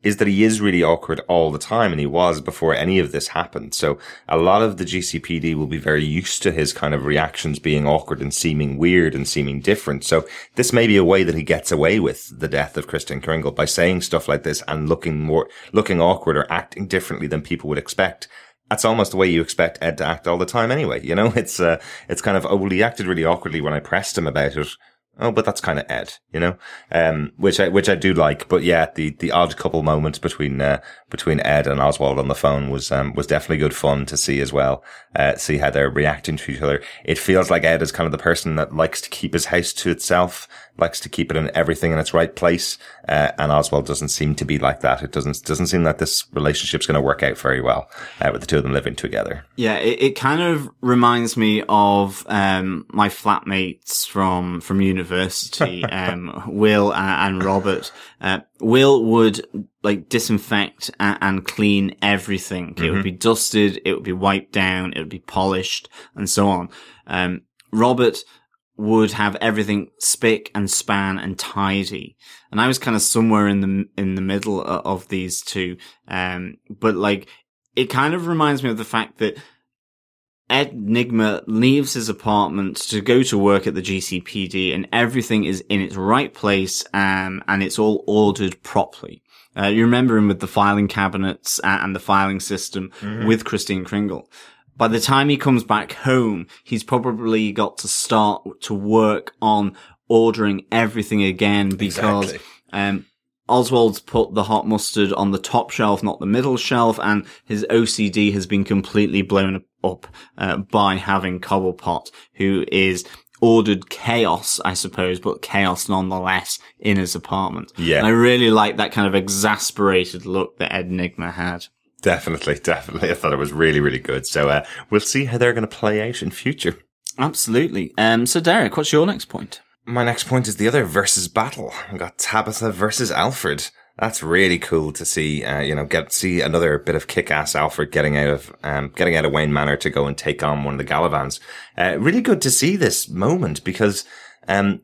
is that he is really awkward all the time, and he was before any of this happened. So a lot of the GCPD will be very used to his kind of reactions being awkward and seeming weird and seeming different. So this may be a way that he gets away with the death of Kristen Kringle by saying stuff like this and looking more, looking awkward or acting differently than people would expect that's almost the way you expect Ed to act all the time anyway. You know, it's, uh, it's kind of, oh, well, he acted really awkwardly when I pressed him about it oh, but that's kind of Ed, you know, um, which I, which I do like. But yeah, the, the odd couple moments between, uh, between Ed and Oswald on the phone was, um, was definitely good fun to see as well. Uh, see how they're reacting to each other. It feels like Ed is kind of the person that likes to keep his house to itself, likes to keep it in everything in its right place. Uh, and Oswald doesn't seem to be like that. It doesn't, doesn't seem that this relationship's going to work out very well, uh, with the two of them living together. Yeah, it, it kind of reminds me of, um, my flatmates from, from university, um, Will and, and Robert. Uh, Will would like disinfect and, and clean everything. It would be dusted, it would be wiped down, it would be polished, and so on. Um, Robert would have everything spick and span and tidy. And I was kind of somewhere in the, in the middle of these two. Um, but like, it kind of reminds me of the fact that Ed Nygma leaves his apartment to go to work at the GCPD and everything is in its right place, um, and it's all ordered properly. Uh, you remember him with the filing cabinets and the filing system with Christine Kringle. By the time he comes back home, he's probably got to start to work on ordering everything again because, Exactly. um, Oswald's put the hot mustard on the top shelf, not the middle shelf, and his OCD has been completely blown up uh, by having Cobblepot, who is ordered chaos, I suppose, but chaos nonetheless in his apartment. Yeah. And I really like that kind of exasperated look that Ed Nygma had. Definitely, definitely. I thought it was really, really good. So, uh, we'll see how they're going to play out in future. Absolutely. Um, so Derek, what's your next point? My next point is the other versus battle. We got Tabitha versus Alfred. That's really cool to see. Uh, you know, get see another bit of kick-ass Alfred getting out of um, getting out of Wayne Manor to go and take on one of the Galavans. Uh, really good to see this moment because um,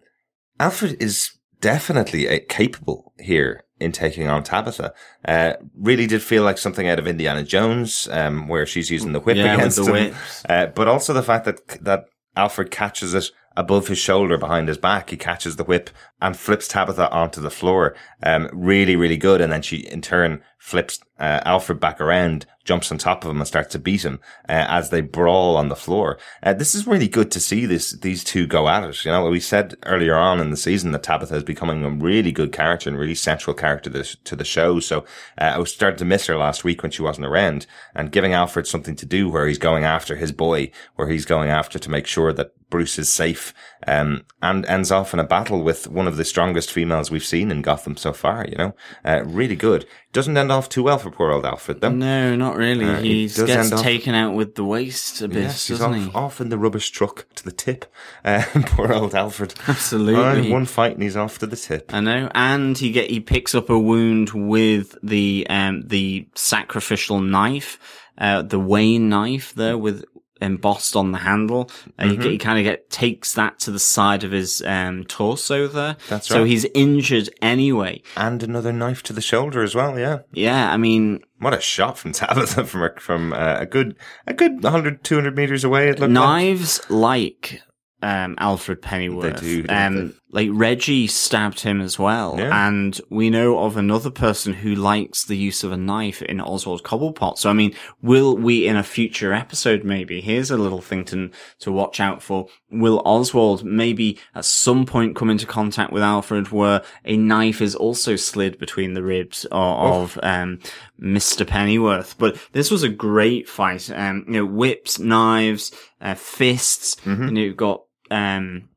Alfred is definitely uh, capable here in taking on Tabitha. Uh, really did feel like something out of Indiana Jones, um, where she's using the whip Yeah, against the him. whips. Uh, but also the fact that that Alfred catches it above his shoulder behind his back. He catches the whip and flips Tabitha onto the floor. Um, really, really good. And then she in turn flips uh, Alfred back around, jumps on top of him and starts to beat him uh, as they brawl on the floor. Uh, this is really good to see this these two go at it. You know, we said earlier on in the season that Tabitha is becoming a really good character and really central character to the, to the show. So uh, I was starting to miss her last week when she wasn't around and giving Alfred something to do where he's going after his boy, where he's going after to make sure that Bruce is safe, um, and ends off in a battle with one of the strongest females we've seen in Gotham so far, you know? Uh, really good. Doesn't end off too well for poor old Alfred, though. No, not really. Uh, he gets end off- taken out with the waist a bit, Yes, he's doesn't off, he? off in the rubbish truck to the tip. Uh, poor old Alfred. Absolutely. Uh, one fight and he's off to the tip. I know, and he get he picks up a wound with the um the sacrificial knife, uh the Wayne knife there with embossed on the handle. Uh, Mm-hmm. He, he kind of get takes that to the side of his um torso there. That's right. So he's injured anyway. And another knife to the shoulder as well, yeah. Yeah, I mean, What a shot from Tabitha from a, from uh, a good a good 100 200 meters away it looked like. knives like um Alfred Pennyworth. They do, um like Reggie stabbed him as well. Yeah. And we know of another person who likes the use of a knife in Oswald Cobblepot. So, I mean, will we in a future episode, maybe, here's a little thing to, to watch out for. Will Oswald maybe at some point come into contact with Alfred where a knife is also slid between the ribs of, of um, Mr. Pennyworth? But this was a great fight. Um, you know, whips, knives, uh, fists, Mm-hmm. and you've got, um,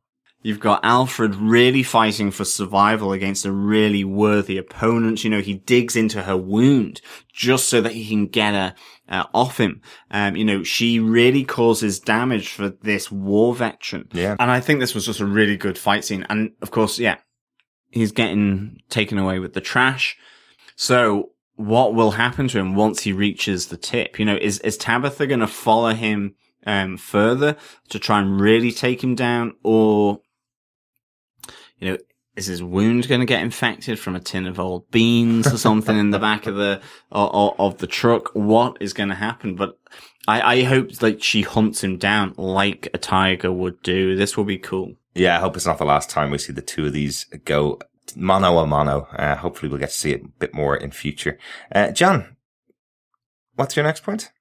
You've got Alfred really fighting for survival against a really worthy opponent. You know, he digs into her wound just so that he can get her uh, off him. Um, you know, she really causes damage for this war veteran. Yeah. And I think this was just a really good fight scene. And of course, yeah, he's getting taken away with the trash. So what will happen to him once he reaches the tip? You know, is, is Tabitha going to follow him um, further to try and really take him down or you know, is his wound going to get infected from a tin of old beans or something in the back of the of, of the truck? What is going to happen? But I, I hope like she hunts him down like a tiger would do. This will be cool. Yeah, I hope it's not the last time we see the two of these go mano a mano. Uh, hopefully we'll get to see it a bit more in future. Uh, John, what's your next point?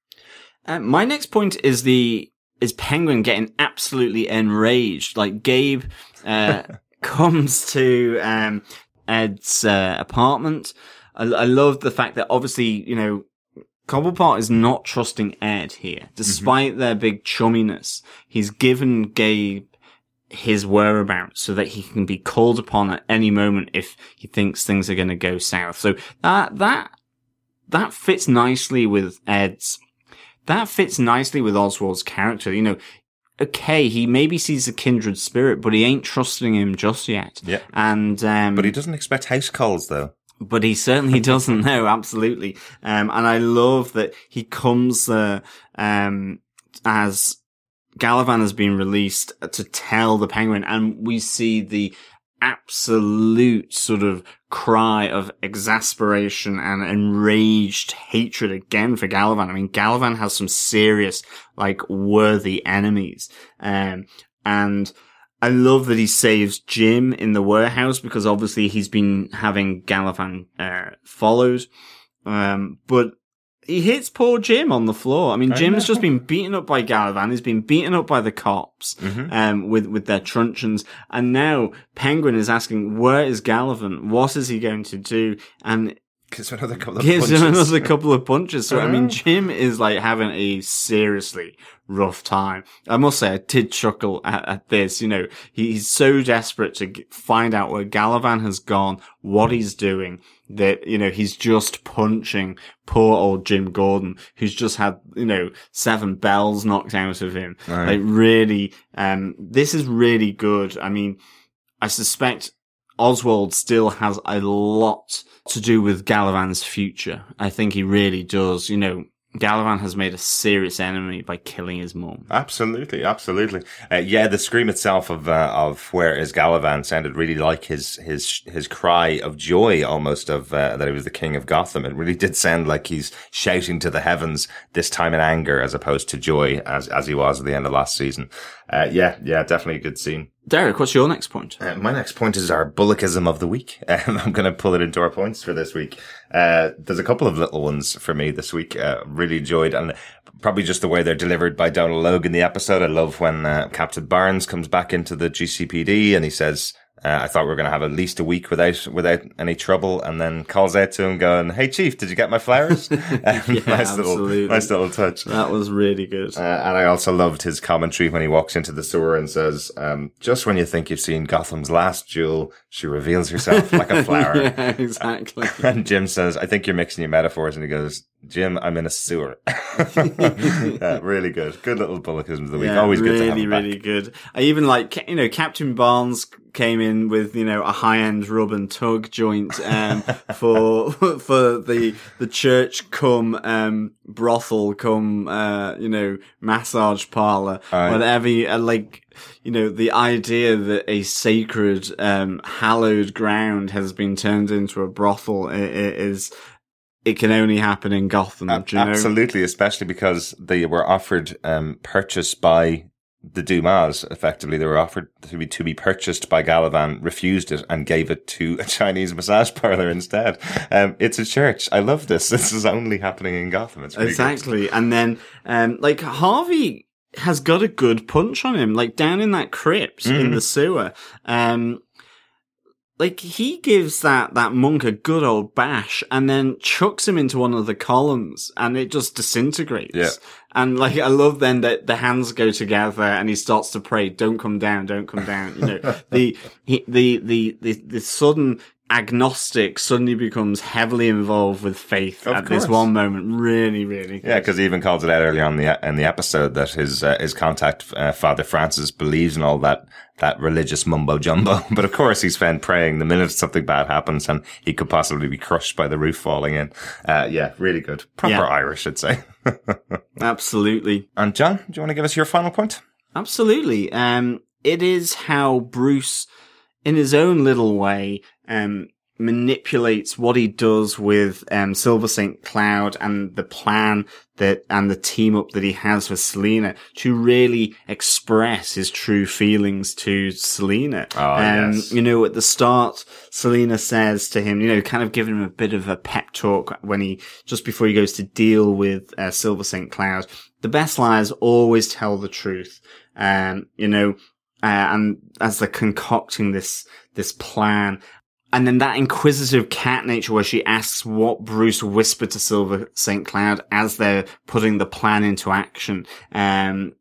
Uh, my next point is the is Penguin getting absolutely enraged. Like Gabe uh, comes to um, Ed's uh, apartment. I, I love the fact that obviously you know Cobblepot is not trusting Ed here, despite their big chumminess. He's given Gabe his whereabouts so that he can be called upon at any moment if he thinks things are going to go south. So that that that fits nicely with Ed's. That fits nicely with Oswald's character. You know, okay, he maybe sees a kindred spirit, but he ain't trusting him just yet. Yeah. And um, But he doesn't expect house calls though. but he certainly doesn't know absolutely um and i love that he comes uh, um as Galavan has been released to tell the penguin and we see the absolute sort of cry of exasperation and enraged hatred again for Galavan. I mean, Galavan has some serious, like, worthy enemies. Um, and I love that he saves Jim in the warehouse because obviously he's been having Galavan, uh, followed. Um, but he hits poor Jim on the floor. I mean, I Jim's know. just been beaten up by Galavan. He's been beaten up by the cops, um, with, with their truncheons. And now Penguin is asking, where is Galavan? What is he going to do? And Gives him another couple of gives punches. him another couple of punches. So, I mean. Jim is like having a seriously rough time. I must say, I did chuckle at, at this. You know, he, he's so desperate to g- find out where Galavan has gone, what he's doing, that, you know, he's just punching poor old Jim Gordon, who's just had, you know, seven bells knocked out of him. Right. Like, really, um, this is really good. I mean, I suspect Oswald still has a lot to do with Galavan's future. I think he really does. You know, Galavan has made a serious enemy by killing his mum. Absolutely, absolutely. Uh, yeah, the scream itself of uh, of where is Galavan sounded really like his his his cry of joy, almost of uh, that he was the king of Gotham. It really did sound like he's shouting to the heavens this time in anger, as opposed to joy, as as he was at the end of last season. Uh, yeah, yeah, definitely a good scene. Derek, what's your next point? Uh, my next point is our bullockism of the week. Um, I'm going to pull it into our points for this week. Uh, there's a couple of little ones for me this week. Uh, really enjoyed and probably just the way they're delivered by Donal Logue in the episode. I love when uh, Captain Barnes comes back into the GCPD and he says, uh, I thought we were going to have at least a week without without any trouble, and then calls out to him, going, "Hey, Chief, did you get my flowers?" Um, nice little, nice little touch. That was really good. Uh, and I also loved his commentary when he walks into the sewer and says, um, just when you think you've seen Gotham's last jewel, she reveals herself like a flower. yeah, exactly. And Jim says, I think you're mixing your metaphors. And he goes, Jim, I'm in a sewer. yeah, really good. Good little bullockisms of the week. Yeah, Always really, good to have back. really good. I even like, you know, Captain Barnes came in with, you know, a high-end rub and tug joint, um, for, for the, the church come, um, brothel come, uh, you know, massage parlor, Aye. whatever, you- uh, like, you know, the idea that a sacred, um, hallowed ground has been turned into a brothel is, it can only happen in Gotham, Ab- do you know? Absolutely, especially because they were offered um, purchase by the Dumas, effectively, they were offered to be, to be purchased by Galavan, refused it and gave it to a Chinese massage parlor instead. Um, it's a church. I love this. This is only happening in Gotham. It's really exactly. And then, um, like Harvey has got a good punch on him, like down in that crypt in Mhm. the sewer. Um, like he gives that, that monk a good old bash and then chucks him into one of the columns and it just disintegrates. Yeah. And like, I love then that the hands go together and he starts to pray, don't come down, don't come down. You know, the, he, the, the, the, the sudden agnostic suddenly becomes heavily involved with faith Of at this one moment. Really, really. Yeah, because he even calls it out earlier on in the in the episode that his uh, his contact uh, Father Francis believes in all that that religious mumbo jumbo, but of course he's found praying the minute something bad happens and he could possibly be crushed by the roof falling in. Uh, yeah, really good, proper Yeah. Irish, I'd say. Absolutely. and John, do you want to give us your final point? Absolutely. Um, it is how Bruce, in his own little way, um, manipulates what he does with, um, Silver St. Cloud and the plan that, and the team up that he has with Selina to really express his true feelings to Selina. Oh, um, yes. You know, at the start, Selina says to him, you know, kind of giving him a bit of a pep talk when he, just before he goes to deal with, uh, Silver St. Cloud. The best liars always tell the truth. Um, you know, uh, and as they're concocting this, this plan, and then that inquisitive cat nature where she asks what Bruce whispered to Silver St. Cloud as they're putting the plan into action, um,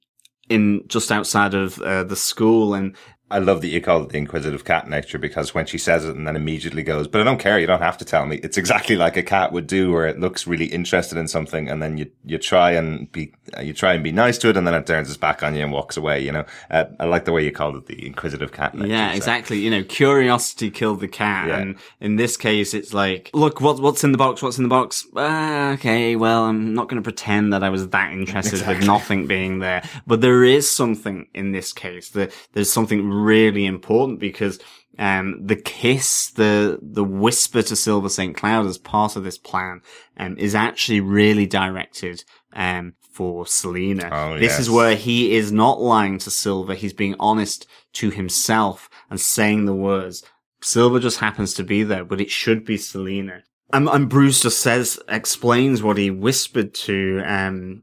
in just outside of, uh, the school. And I love that you call it the inquisitive cat nature because when she says it and then immediately goes, but I don't care, you don't have to tell me. It's exactly like a cat would do where it looks really interested in something and then you, you try and be, uh, you try and be nice to it and then it turns its back on you and walks away, you know. Uh, I like the way you called it the inquisitive cat nature. Yeah, so. exactly. You know, curiosity killed the cat, Yeah. and in this case, it's like, look, what, what's in the box? What's in the box? Ah, okay, well, I'm not going to pretend that I was that interested Exactly. with nothing being there, but there is something in this case. That there's something really important because. Um, the kiss, the, the whisper to Silver St. Cloud as part of this plan, um, is actually really directed, um, for Selina. Oh, this yes. is where he is not lying to Silver. He's being honest to himself and saying the words. Silver just happens to be there, but it should be Selina. And, and Bruce just says, explains what he whispered to, um,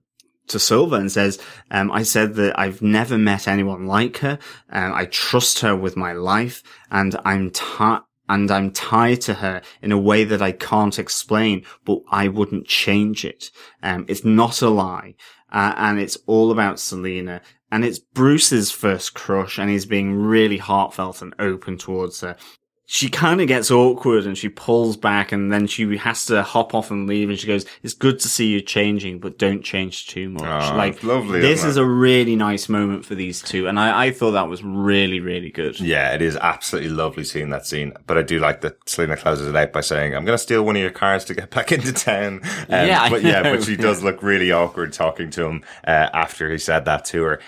to Silver and says, um, I said that I've never met anyone like her. Um, I trust her with my life and I'm ti- and I'm tied to her in a way that I can't explain, but I wouldn't change it. Um, it's not a lie. Uh, and it's all about Selina. And it's Bruce's first crush and he's being really heartfelt and open towards her. She kind of gets awkward and she pulls back and then she has to hop off and leave and she goes, it's good to see you changing, but don't change too much. Oh, like, lovely, this is a really nice moment for these two. And I, I thought that was really, really good. Yeah, it is absolutely lovely seeing that scene. But I do like that Selina closes it out by saying, I'm going to steal one of your cars to get back into town. Um, Yeah, but yeah, but she does look really awkward talking to him uh, after he said that to her.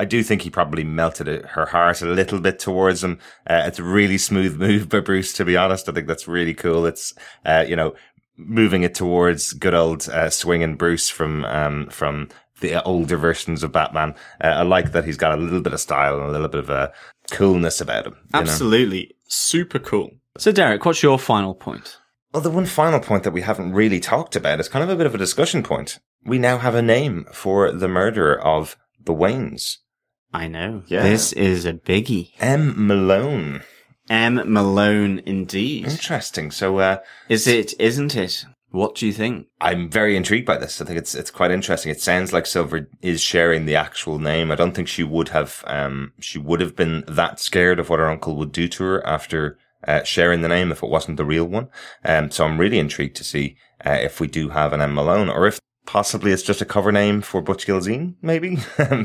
I do think he probably melted it, her heart a little bit towards him. Uh, it's a really smooth move by Bruce, to be honest. I think that's really cool. It's, uh, you know, moving it towards good old, uh, swinging Bruce from, um, from the older versions of Batman. Uh, I like that he's got a little bit of style and a little bit of a coolness about him. you know? Absolutely. Super cool. So Derek, what's your final point? Well, the one final point that we haven't really talked about is kind of a bit of a discussion point. We now have a name for the murderer of the Waynes. I know. Yeah. This is a biggie. M. Malone. M. Malone, indeed. Interesting. So, uh, Is it, isn't it? What do you think? I'm very intrigued by this. I think it's it's quite interesting. It sounds like Silver is sharing the actual name. I don't think she would have um she would have been that scared of what her uncle would do to her after uh, sharing the name if it wasn't the real one. Um, so I'm really intrigued to see uh, if we do have an M Malone or if possibly it's just a cover name for Butch Gilzean, maybe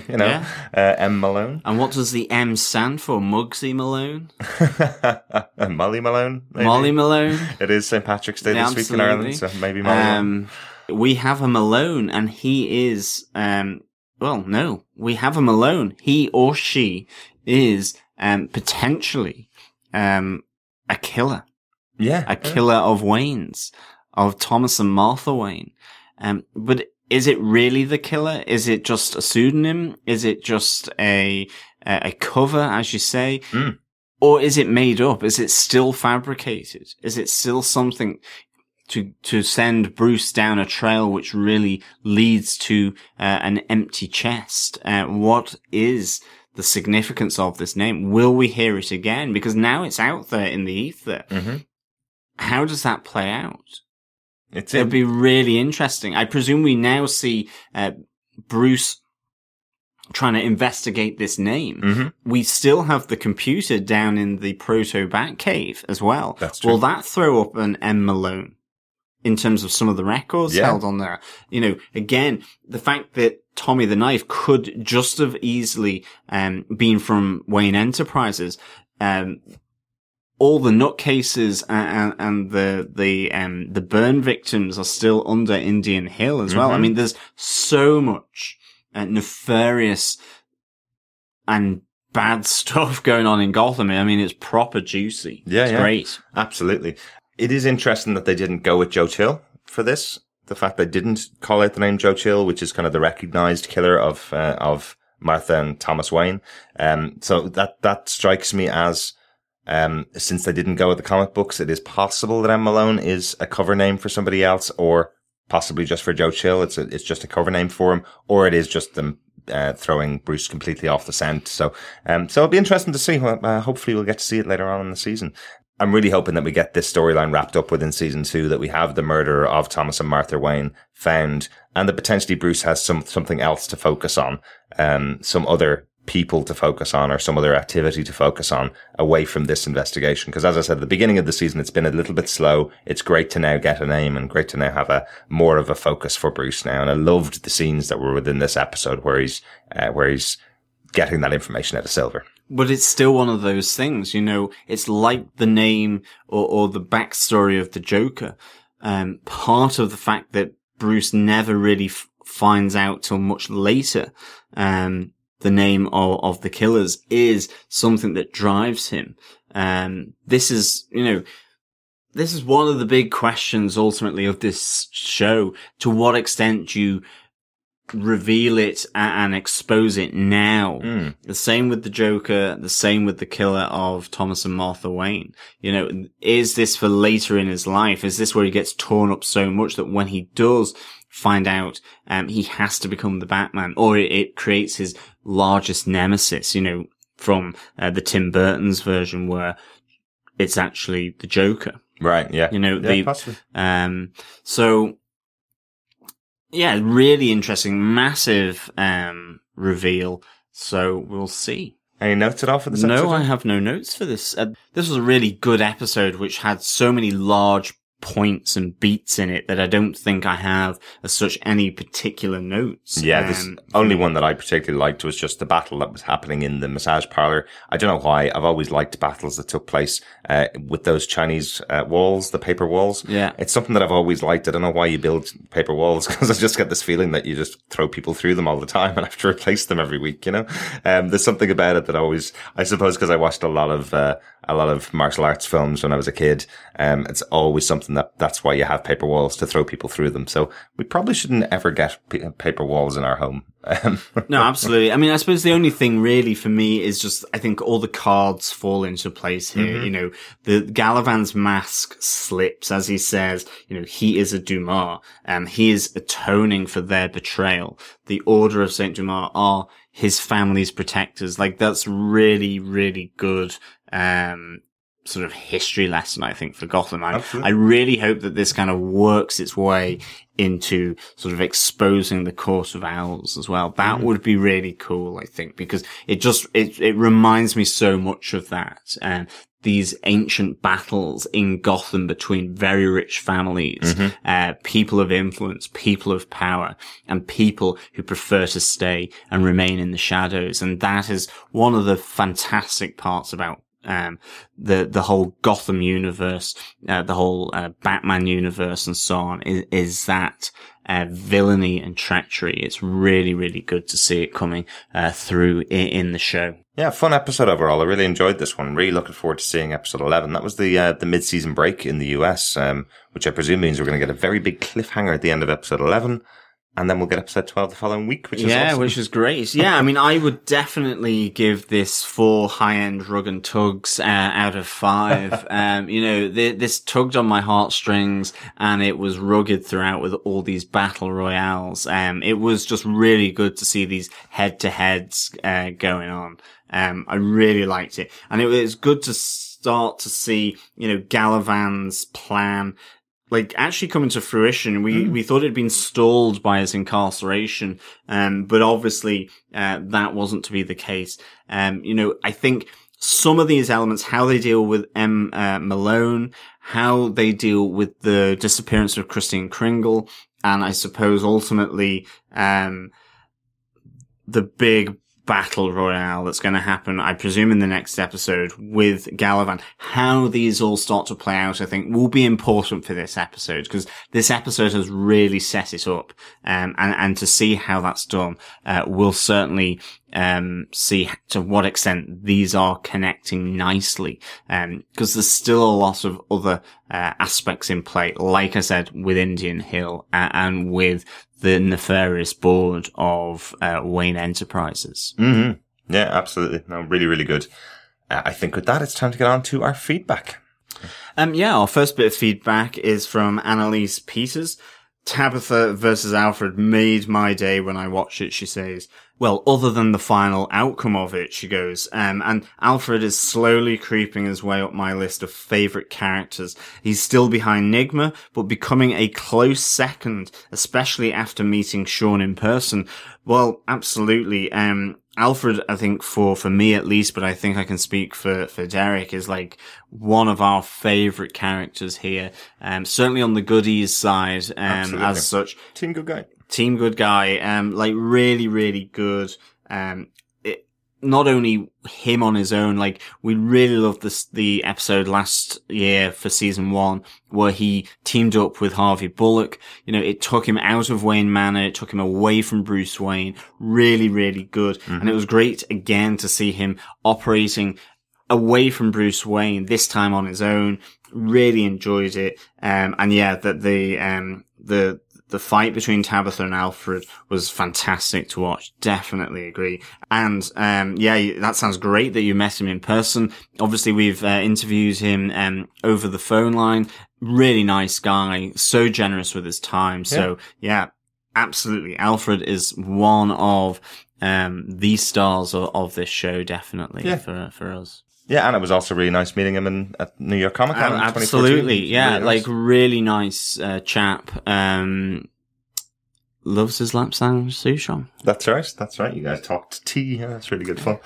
you know, Yeah. uh, M Malone, And what does the M stand for? Mugsy Malone? Molly Malone, maybe? Molly Malone? It is St Patrick's Day Yeah, this week in Ireland, so maybe Molly. Um, we have a Malone and he is, um, well, no, we have a Malone. He or she is, um, potentially, um, a killer. yeah, a killer of Wayne's, of Thomas and Martha Wayne. Um, but is it really the killer? Is it just a pseudonym? Is it just a a, cover, as you say? Mm. Or is it made up? Is it still fabricated? Is it still something to to send Bruce down a trail which really leads to uh, an empty chest? Uh, what is the significance of this name? Will we hear it again? Because now it's out there in the ether. Mm-hmm. How does that play out? It's It'd be really interesting. I presume we now see uh, Bruce trying to investigate this name. hmm We still have the computer down in the proto Bat cave as well. That's true. Will that throw up an M Malone in terms of some of the records Yeah. held on there? You know, again, the fact that Tommy the Knife could just have easily um, been from Wayne Enterprises. Um, all the nutcases and, and, and the the um, the burn victims are still under Indian Hill as well. I Mhm. mean, there's so much uh, nefarious and bad stuff going on in Gotham. I mean, it's proper juicy. Yeah, it's yeah. great. Absolutely. It is interesting that they didn't go with Joe Chill for this. The fact they didn't call out the name Joe Chill, which is kind of the recognized killer of, uh, of Martha and Thomas Wayne. Um, so that, that strikes me as, um, since they didn't go with the comic books, it is possible that M. Malone is a cover name for somebody else or possibly just for Joe Chill. It's a, it's just a cover name for him or it is just them, uh, throwing Bruce completely off the scent. So, um, so it'll be interesting to see. Uh, hopefully we'll get to see it later on in the season. I'm really hoping that we get this storyline wrapped up within season two, that we have the murderer of Thomas and Martha Wayne found, and that potentially Bruce has some something else to focus on, um, some other people to focus on, or some other activity to focus on away from this investigation. Because as I said at the beginning of the season, it's been a little bit slow. It's great to now get a name and great to now have a more of a focus for Bruce now. And I loved the scenes that were within this episode where he's uh, where he's getting that information out of Silver. But it's still one of those things, you know, it's like the name or, or the backstory of the Joker. Um, part of the fact that Bruce never really f- finds out till much later, um, the name of, of the killers is something that drives him. Um, this is, you know, this is one of the big questions ultimately of this show. To what extent do you reveal it and expose it now? Mm. The same with the Joker, the same with the killer of Thomas and Martha Wayne. You know, is this for later in his life? Is this where he gets torn up so much that when he does find out, um, he has to become the Batman or it, it creates his largest nemesis, you know, from uh, the Tim Burton's version where it's actually the Joker. Right. Yeah. You know, yeah, the, possibly. um, so yeah, really interesting, massive, um, reveal. So we'll see. Any notes at all for this episode? No, I have no notes for this. Uh, this was a really good episode, which had so many large points and beats in it that I don't think I have as such any particular notes. Yeah, the Um, only one that I particularly liked was just the battle that was happening in the massage parlor. I don't know why. I've always liked battles that took place uh, with those Chinese uh, walls, the paper walls. Yeah. It's something that I've always liked. I don't know why you build paper walls because I just get this feeling that you just throw people through them all the time and have to replace them every week, you know? Um, there's something about it that always, I suppose because I watched a lot of, uh, a lot of martial arts films when I was a kid. Um, it's always something that that's why you have paper walls to throw people through them. So we probably shouldn't ever get p- paper walls in our home. Um, No, absolutely. I mean, I suppose the only thing really for me is just I think all the cards fall into place here. Mm-hmm. You know, the Galavan's mask slips as he says, you know, he is a Dumas and he is atoning for their betrayal. The Order of Saint Dumas are his family's protectors. Like that's really, really good. Um, sort of history lesson, I think, for Gotham. I, I really hope that this kind of works its way into sort of exposing the Court of Owls as well. That would be really cool, I think, because it just, it, it reminds me so much of that. And these ancient battles in Gotham between very rich families, uh, people of influence, people of power, and people who prefer to stay and remain in the shadows. And that is one of the fantastic parts about um, the the whole Gotham universe, uh, the whole uh, Batman universe, and so on, is, is that uh, villainy and treachery. It's really really good to see it coming uh, through in, in the show. Yeah, fun episode overall. I really enjoyed this one. Really looking forward to seeing episode eleven. That was the uh, the mid season break in the US, um, which I presume means we're going to get a very big cliffhanger at the end of episode eleven. And then we'll get episode 12 the following week, which is yeah, awesome. which is great. Yeah, I mean, I would definitely give this four high-end rug and tugs uh, out of five. um, you know, th- this tugged on my heartstrings, and it was rugged throughout with all these battle royales. Um, it was just really good to see these head-to-heads uh, going on. Um, I really liked it, and it was good to start to see, you know, Galavan's plan like actually coming to fruition. We, mm. we thought it had been stalled by his incarceration. Um, but obviously, uh, that wasn't to be the case. Um, you know, I think some of these elements, how they deal with M. Uh, Malone, how they deal with the disappearance of Christine Kringle, and I suppose ultimately, um, the big battle royale that's going to happen, I presume, in the next episode with Galavan. How these all start to play out, I think, will be important for this episode because this episode has really set it up. Um, and, and to see how that's done, uh, will certainly, um, see to what extent these are connecting nicely. Um, cause there's still a lot of other, uh, aspects in play, like I said, with Indian Hill and, and with the nefarious board of uh, Wayne Enterprises. Mm-hmm. Yeah, absolutely. No, really, really good. Uh, I think with that, it's time to get on to our feedback. Um, yeah, our first bit of feedback is from Annalise Peters. Tabitha versus Alfred made my day when I watched it, she says. Well, other than the final outcome of it, she goes, um, and Alfred is slowly creeping his way up my list of favourite characters. He's still behind Nygma, but becoming a close second, especially after meeting Sean in person. Well, absolutely. Um, Alfred, I think for, for me at least, but I think I can speak for, for Derek is like one of our favorite characters here. Um, certainly on the goodies side, um, as such. Team good guy. Team good guy. Um, like really, really good. Um, not only him on his own, like we really loved this, the episode last year for season one where he teamed up with Harvey Bullock. You know, it took him out of Wayne Manor. It took him away from Bruce Wayne. Really, really good. Mm-hmm. And it was great again to see him operating away from Bruce Wayne, this time on his own. Really enjoyed it. Um, and yeah, that the, um, the, the fight between Tabitha and Alfred was fantastic to watch. Definitely agree. And, um, yeah, that sounds great that you met him in person. Obviously, we've uh, interviewed him, um, over the phone line. Really nice guy. So generous with his time. So yeah, absolutely. Alfred is one of, um, the stars of, of this show, definitely yeah. for, for us. Yeah, and it was also really nice meeting him in, at New York Comic Con. Uh, absolutely, yeah, really nice. like really nice uh, chap. Um, loves his lamp sandwich sushi. That's right. That's right. You guys talked tea. Yeah, that's really good fun.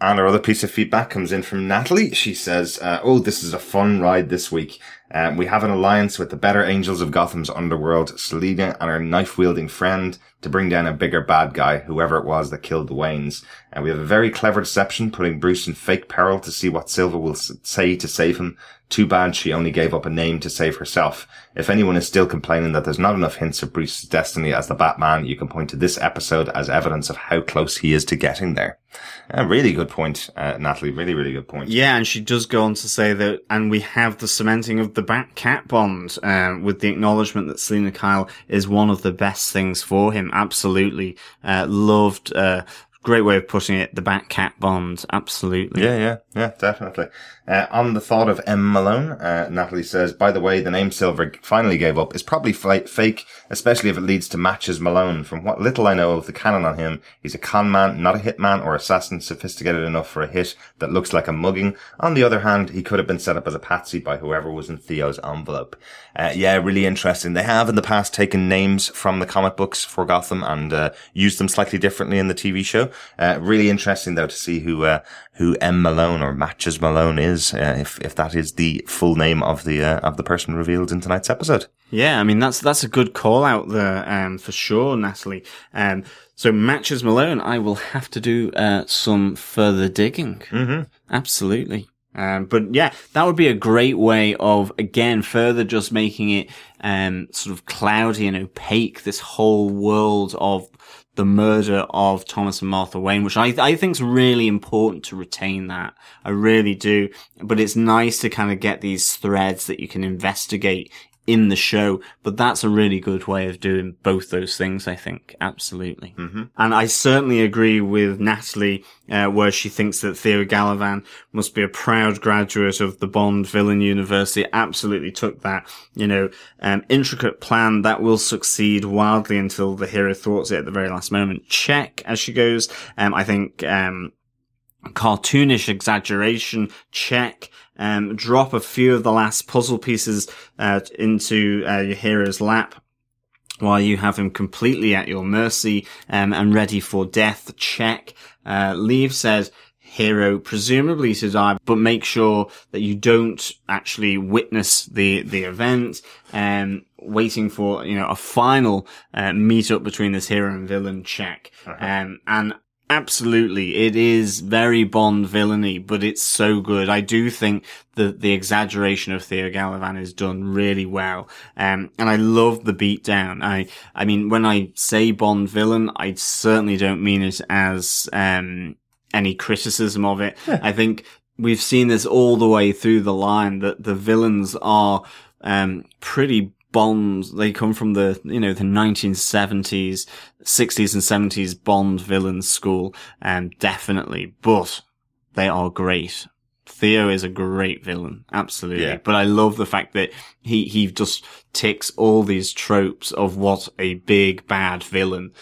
And our other piece of feedback comes in from Natalie. She says, uh, "Oh, this is a fun ride this week. Um, we have an alliance with the better angels of Gotham's underworld, Selina and her knife-wielding friend, to bring down a bigger bad guy, whoever it was that killed the Waynes. And we have a very clever deception, putting Bruce in fake peril to see what Silver will say to save him. Too bad she only gave up a name to save herself. If anyone is still complaining that there's not enough hints of Bruce's destiny as the Batman, you can point to this episode as evidence of how close he is to getting there. A really good point, uh, Natalie. Really, really good point. Yeah, and she does go on to say that, and we have the cementing of the Bat Cat bond, um, with the acknowledgement that Selina Kyle is one of the best things for him. Absolutely, uh, loved, uh, great way of putting it. The Bat Cat bond. Absolutely. Yeah, yeah, yeah, definitely. Uh, on the thought of M. Malone, uh, Natalie says, by the way, the name Silver finally gave up is probably f- fake, especially if it leads to matches Malone. From what little I know of the canon on him, he's a con man, not a hitman or assassin sophisticated enough for a hit that looks like a mugging. On the other hand, he could have been set up as a patsy by whoever was in Theo's envelope. Uh, yeah, really interesting. They have in the past taken names from the comic books for Gotham and uh, used them slightly differently in the TV show. Uh, really interesting though to see who uh, who M Malone or Matches Malone is, uh, if if that is the full name of the uh, of the person revealed in tonight's episode. Yeah, I mean that's that's a good call out there um, for sure, Natalie. Um, so Matches Malone, I will have to do uh, some further digging. Mm-hmm. Absolutely. Um, but yeah, that would be a great way of again further just making it um, sort of cloudy and opaque. This whole world of the murder of Thomas and Martha Wayne, which I, I think is really important to retain that. I really do. But it's nice to kind of get these threads that you can investigate in the show, but that's a really good way of doing both those things, I think. Absolutely. Mm-hmm. And I certainly agree with Natalie, uh, where she thinks that Theo Galavan must be a proud graduate of the Bond Villain University. Absolutely took that, you know, um, intricate plan that will succeed wildly until the hero thwarts it at the very last moment. Check as she goes. Um, I think, um, cartoonish exaggeration check um, drop a few of the last puzzle pieces uh, into uh, your hero's lap while you have him completely at your mercy um, and ready for death. Check. Uh, leave says hero presumably to die but make sure that you don't actually witness the the event. Um waiting for you know a final uh, meet up between this hero and villain. Check. Um and Absolutely. It is very Bond villainy, but it's so good. I do think that the exaggeration of Theo Galavan is done really well. Um, and I love the beatdown. I, I mean, when I say Bond villain, I certainly don't mean it as, um, any criticism of it. I think we've seen this all the way through the line that the villains are, um, pretty Bond, they come from the, you know, the 1970s, 60s and 70s Bond villain school, um, definitely, but they are great. Theo is a great villain, absolutely. Yeah. But I love the fact that he, he just ticks all these tropes of what a big bad villain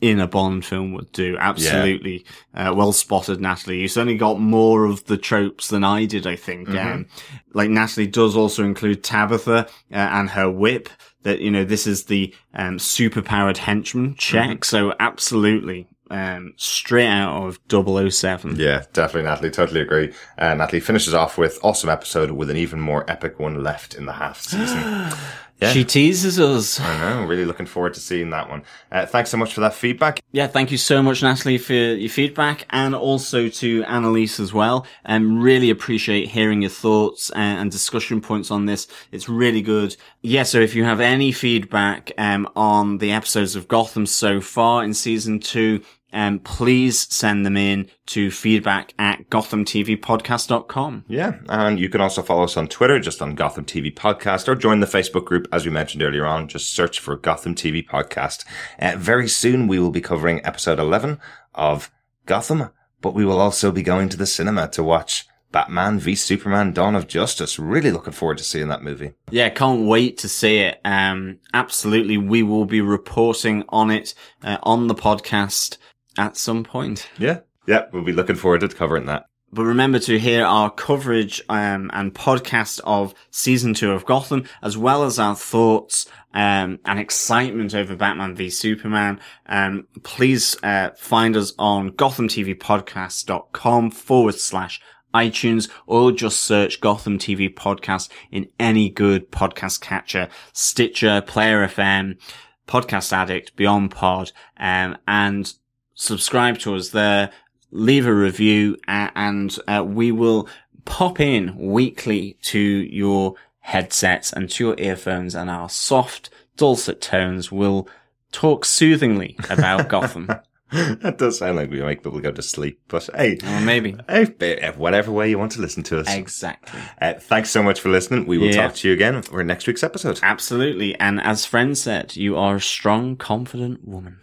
in a Bond film would do. Absolutely. Uh, well spotted, Natalie. You certainly got more of the tropes than I did, I think. Um, like Natalie does also include Tabitha uh, and her whip that, you know, this is the, um, super powered henchman check. So absolutely, um, straight out of 007. Yeah, definitely, Natalie. Totally agree. Uh, Natalie finishes off with awesome episode with an even more epic one left in the half season. Yeah. She teases us. I know. Really looking forward to seeing that one. Uh, thanks so much for that feedback. Yeah, thank you so much, Natalie, for your feedback and also to Annalise as well. Um, really appreciate hearing your thoughts and, and discussion points on this. It's really good. Yeah, so if you have any feedback, um, on the episodes of Gotham so far in season two, um, please send them in to feedback at gothamtvpodcast.com. Yeah. And you can also follow us on Twitter, just on Gotham TV Podcast, or join the Facebook group, as we mentioned earlier on. Just search for Gotham TV Podcast. Uh, very soon we will be covering episode 11 of Gotham, but we will also be going to the cinema to watch Batman v Superman Dawn of Justice. Really looking forward to seeing that movie. Yeah, can't wait to see it. Um, absolutely. We will be reporting on it, uh, on the podcast at some point. Yeah. Yeah. We'll be looking forward to covering that. But remember to hear our coverage um, and podcast of season two of Gotham, as well as our thoughts um, and excitement over Batman v Superman. Um, please uh, find us on GothamTVPodcast.com forward slash iTunes, or just search Gotham TV Podcast in any good podcast catcher, Stitcher, Player FM, Podcast Addict, Beyond Pod, um, and subscribe to us there leave a review uh, and uh, we will pop in weekly to your headsets and to your earphones and our soft dulcet tones will talk soothingly about Gotham. that does sound like we make people go to sleep, but hey, Or maybe. hey, whatever way you want to listen to us. Exactly. Uh, thanks so much for listening. We will Yeah. talk to you again for next week's episode. Absolutely. And as friend said, you are a strong, confident woman.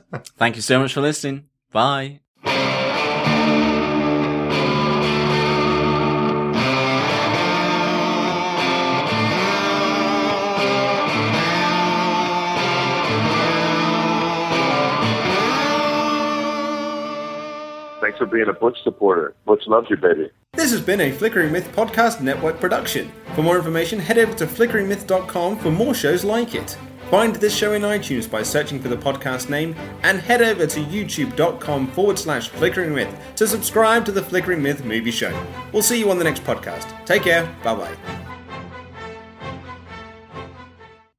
Thank you so much for listening. Bye. Thanks for being a Butch supporter. Butch loves you, baby. This has been a Flickering Myth Podcast Network production. For more information, head over to flickeringmyth.com for more shows like it. Find this show in iTunes by searching for the podcast name and head over to youtube.com forward slash flickering myth to subscribe to the Flickering Myth movie show. We'll see you on the next podcast. Take care. Bye bye.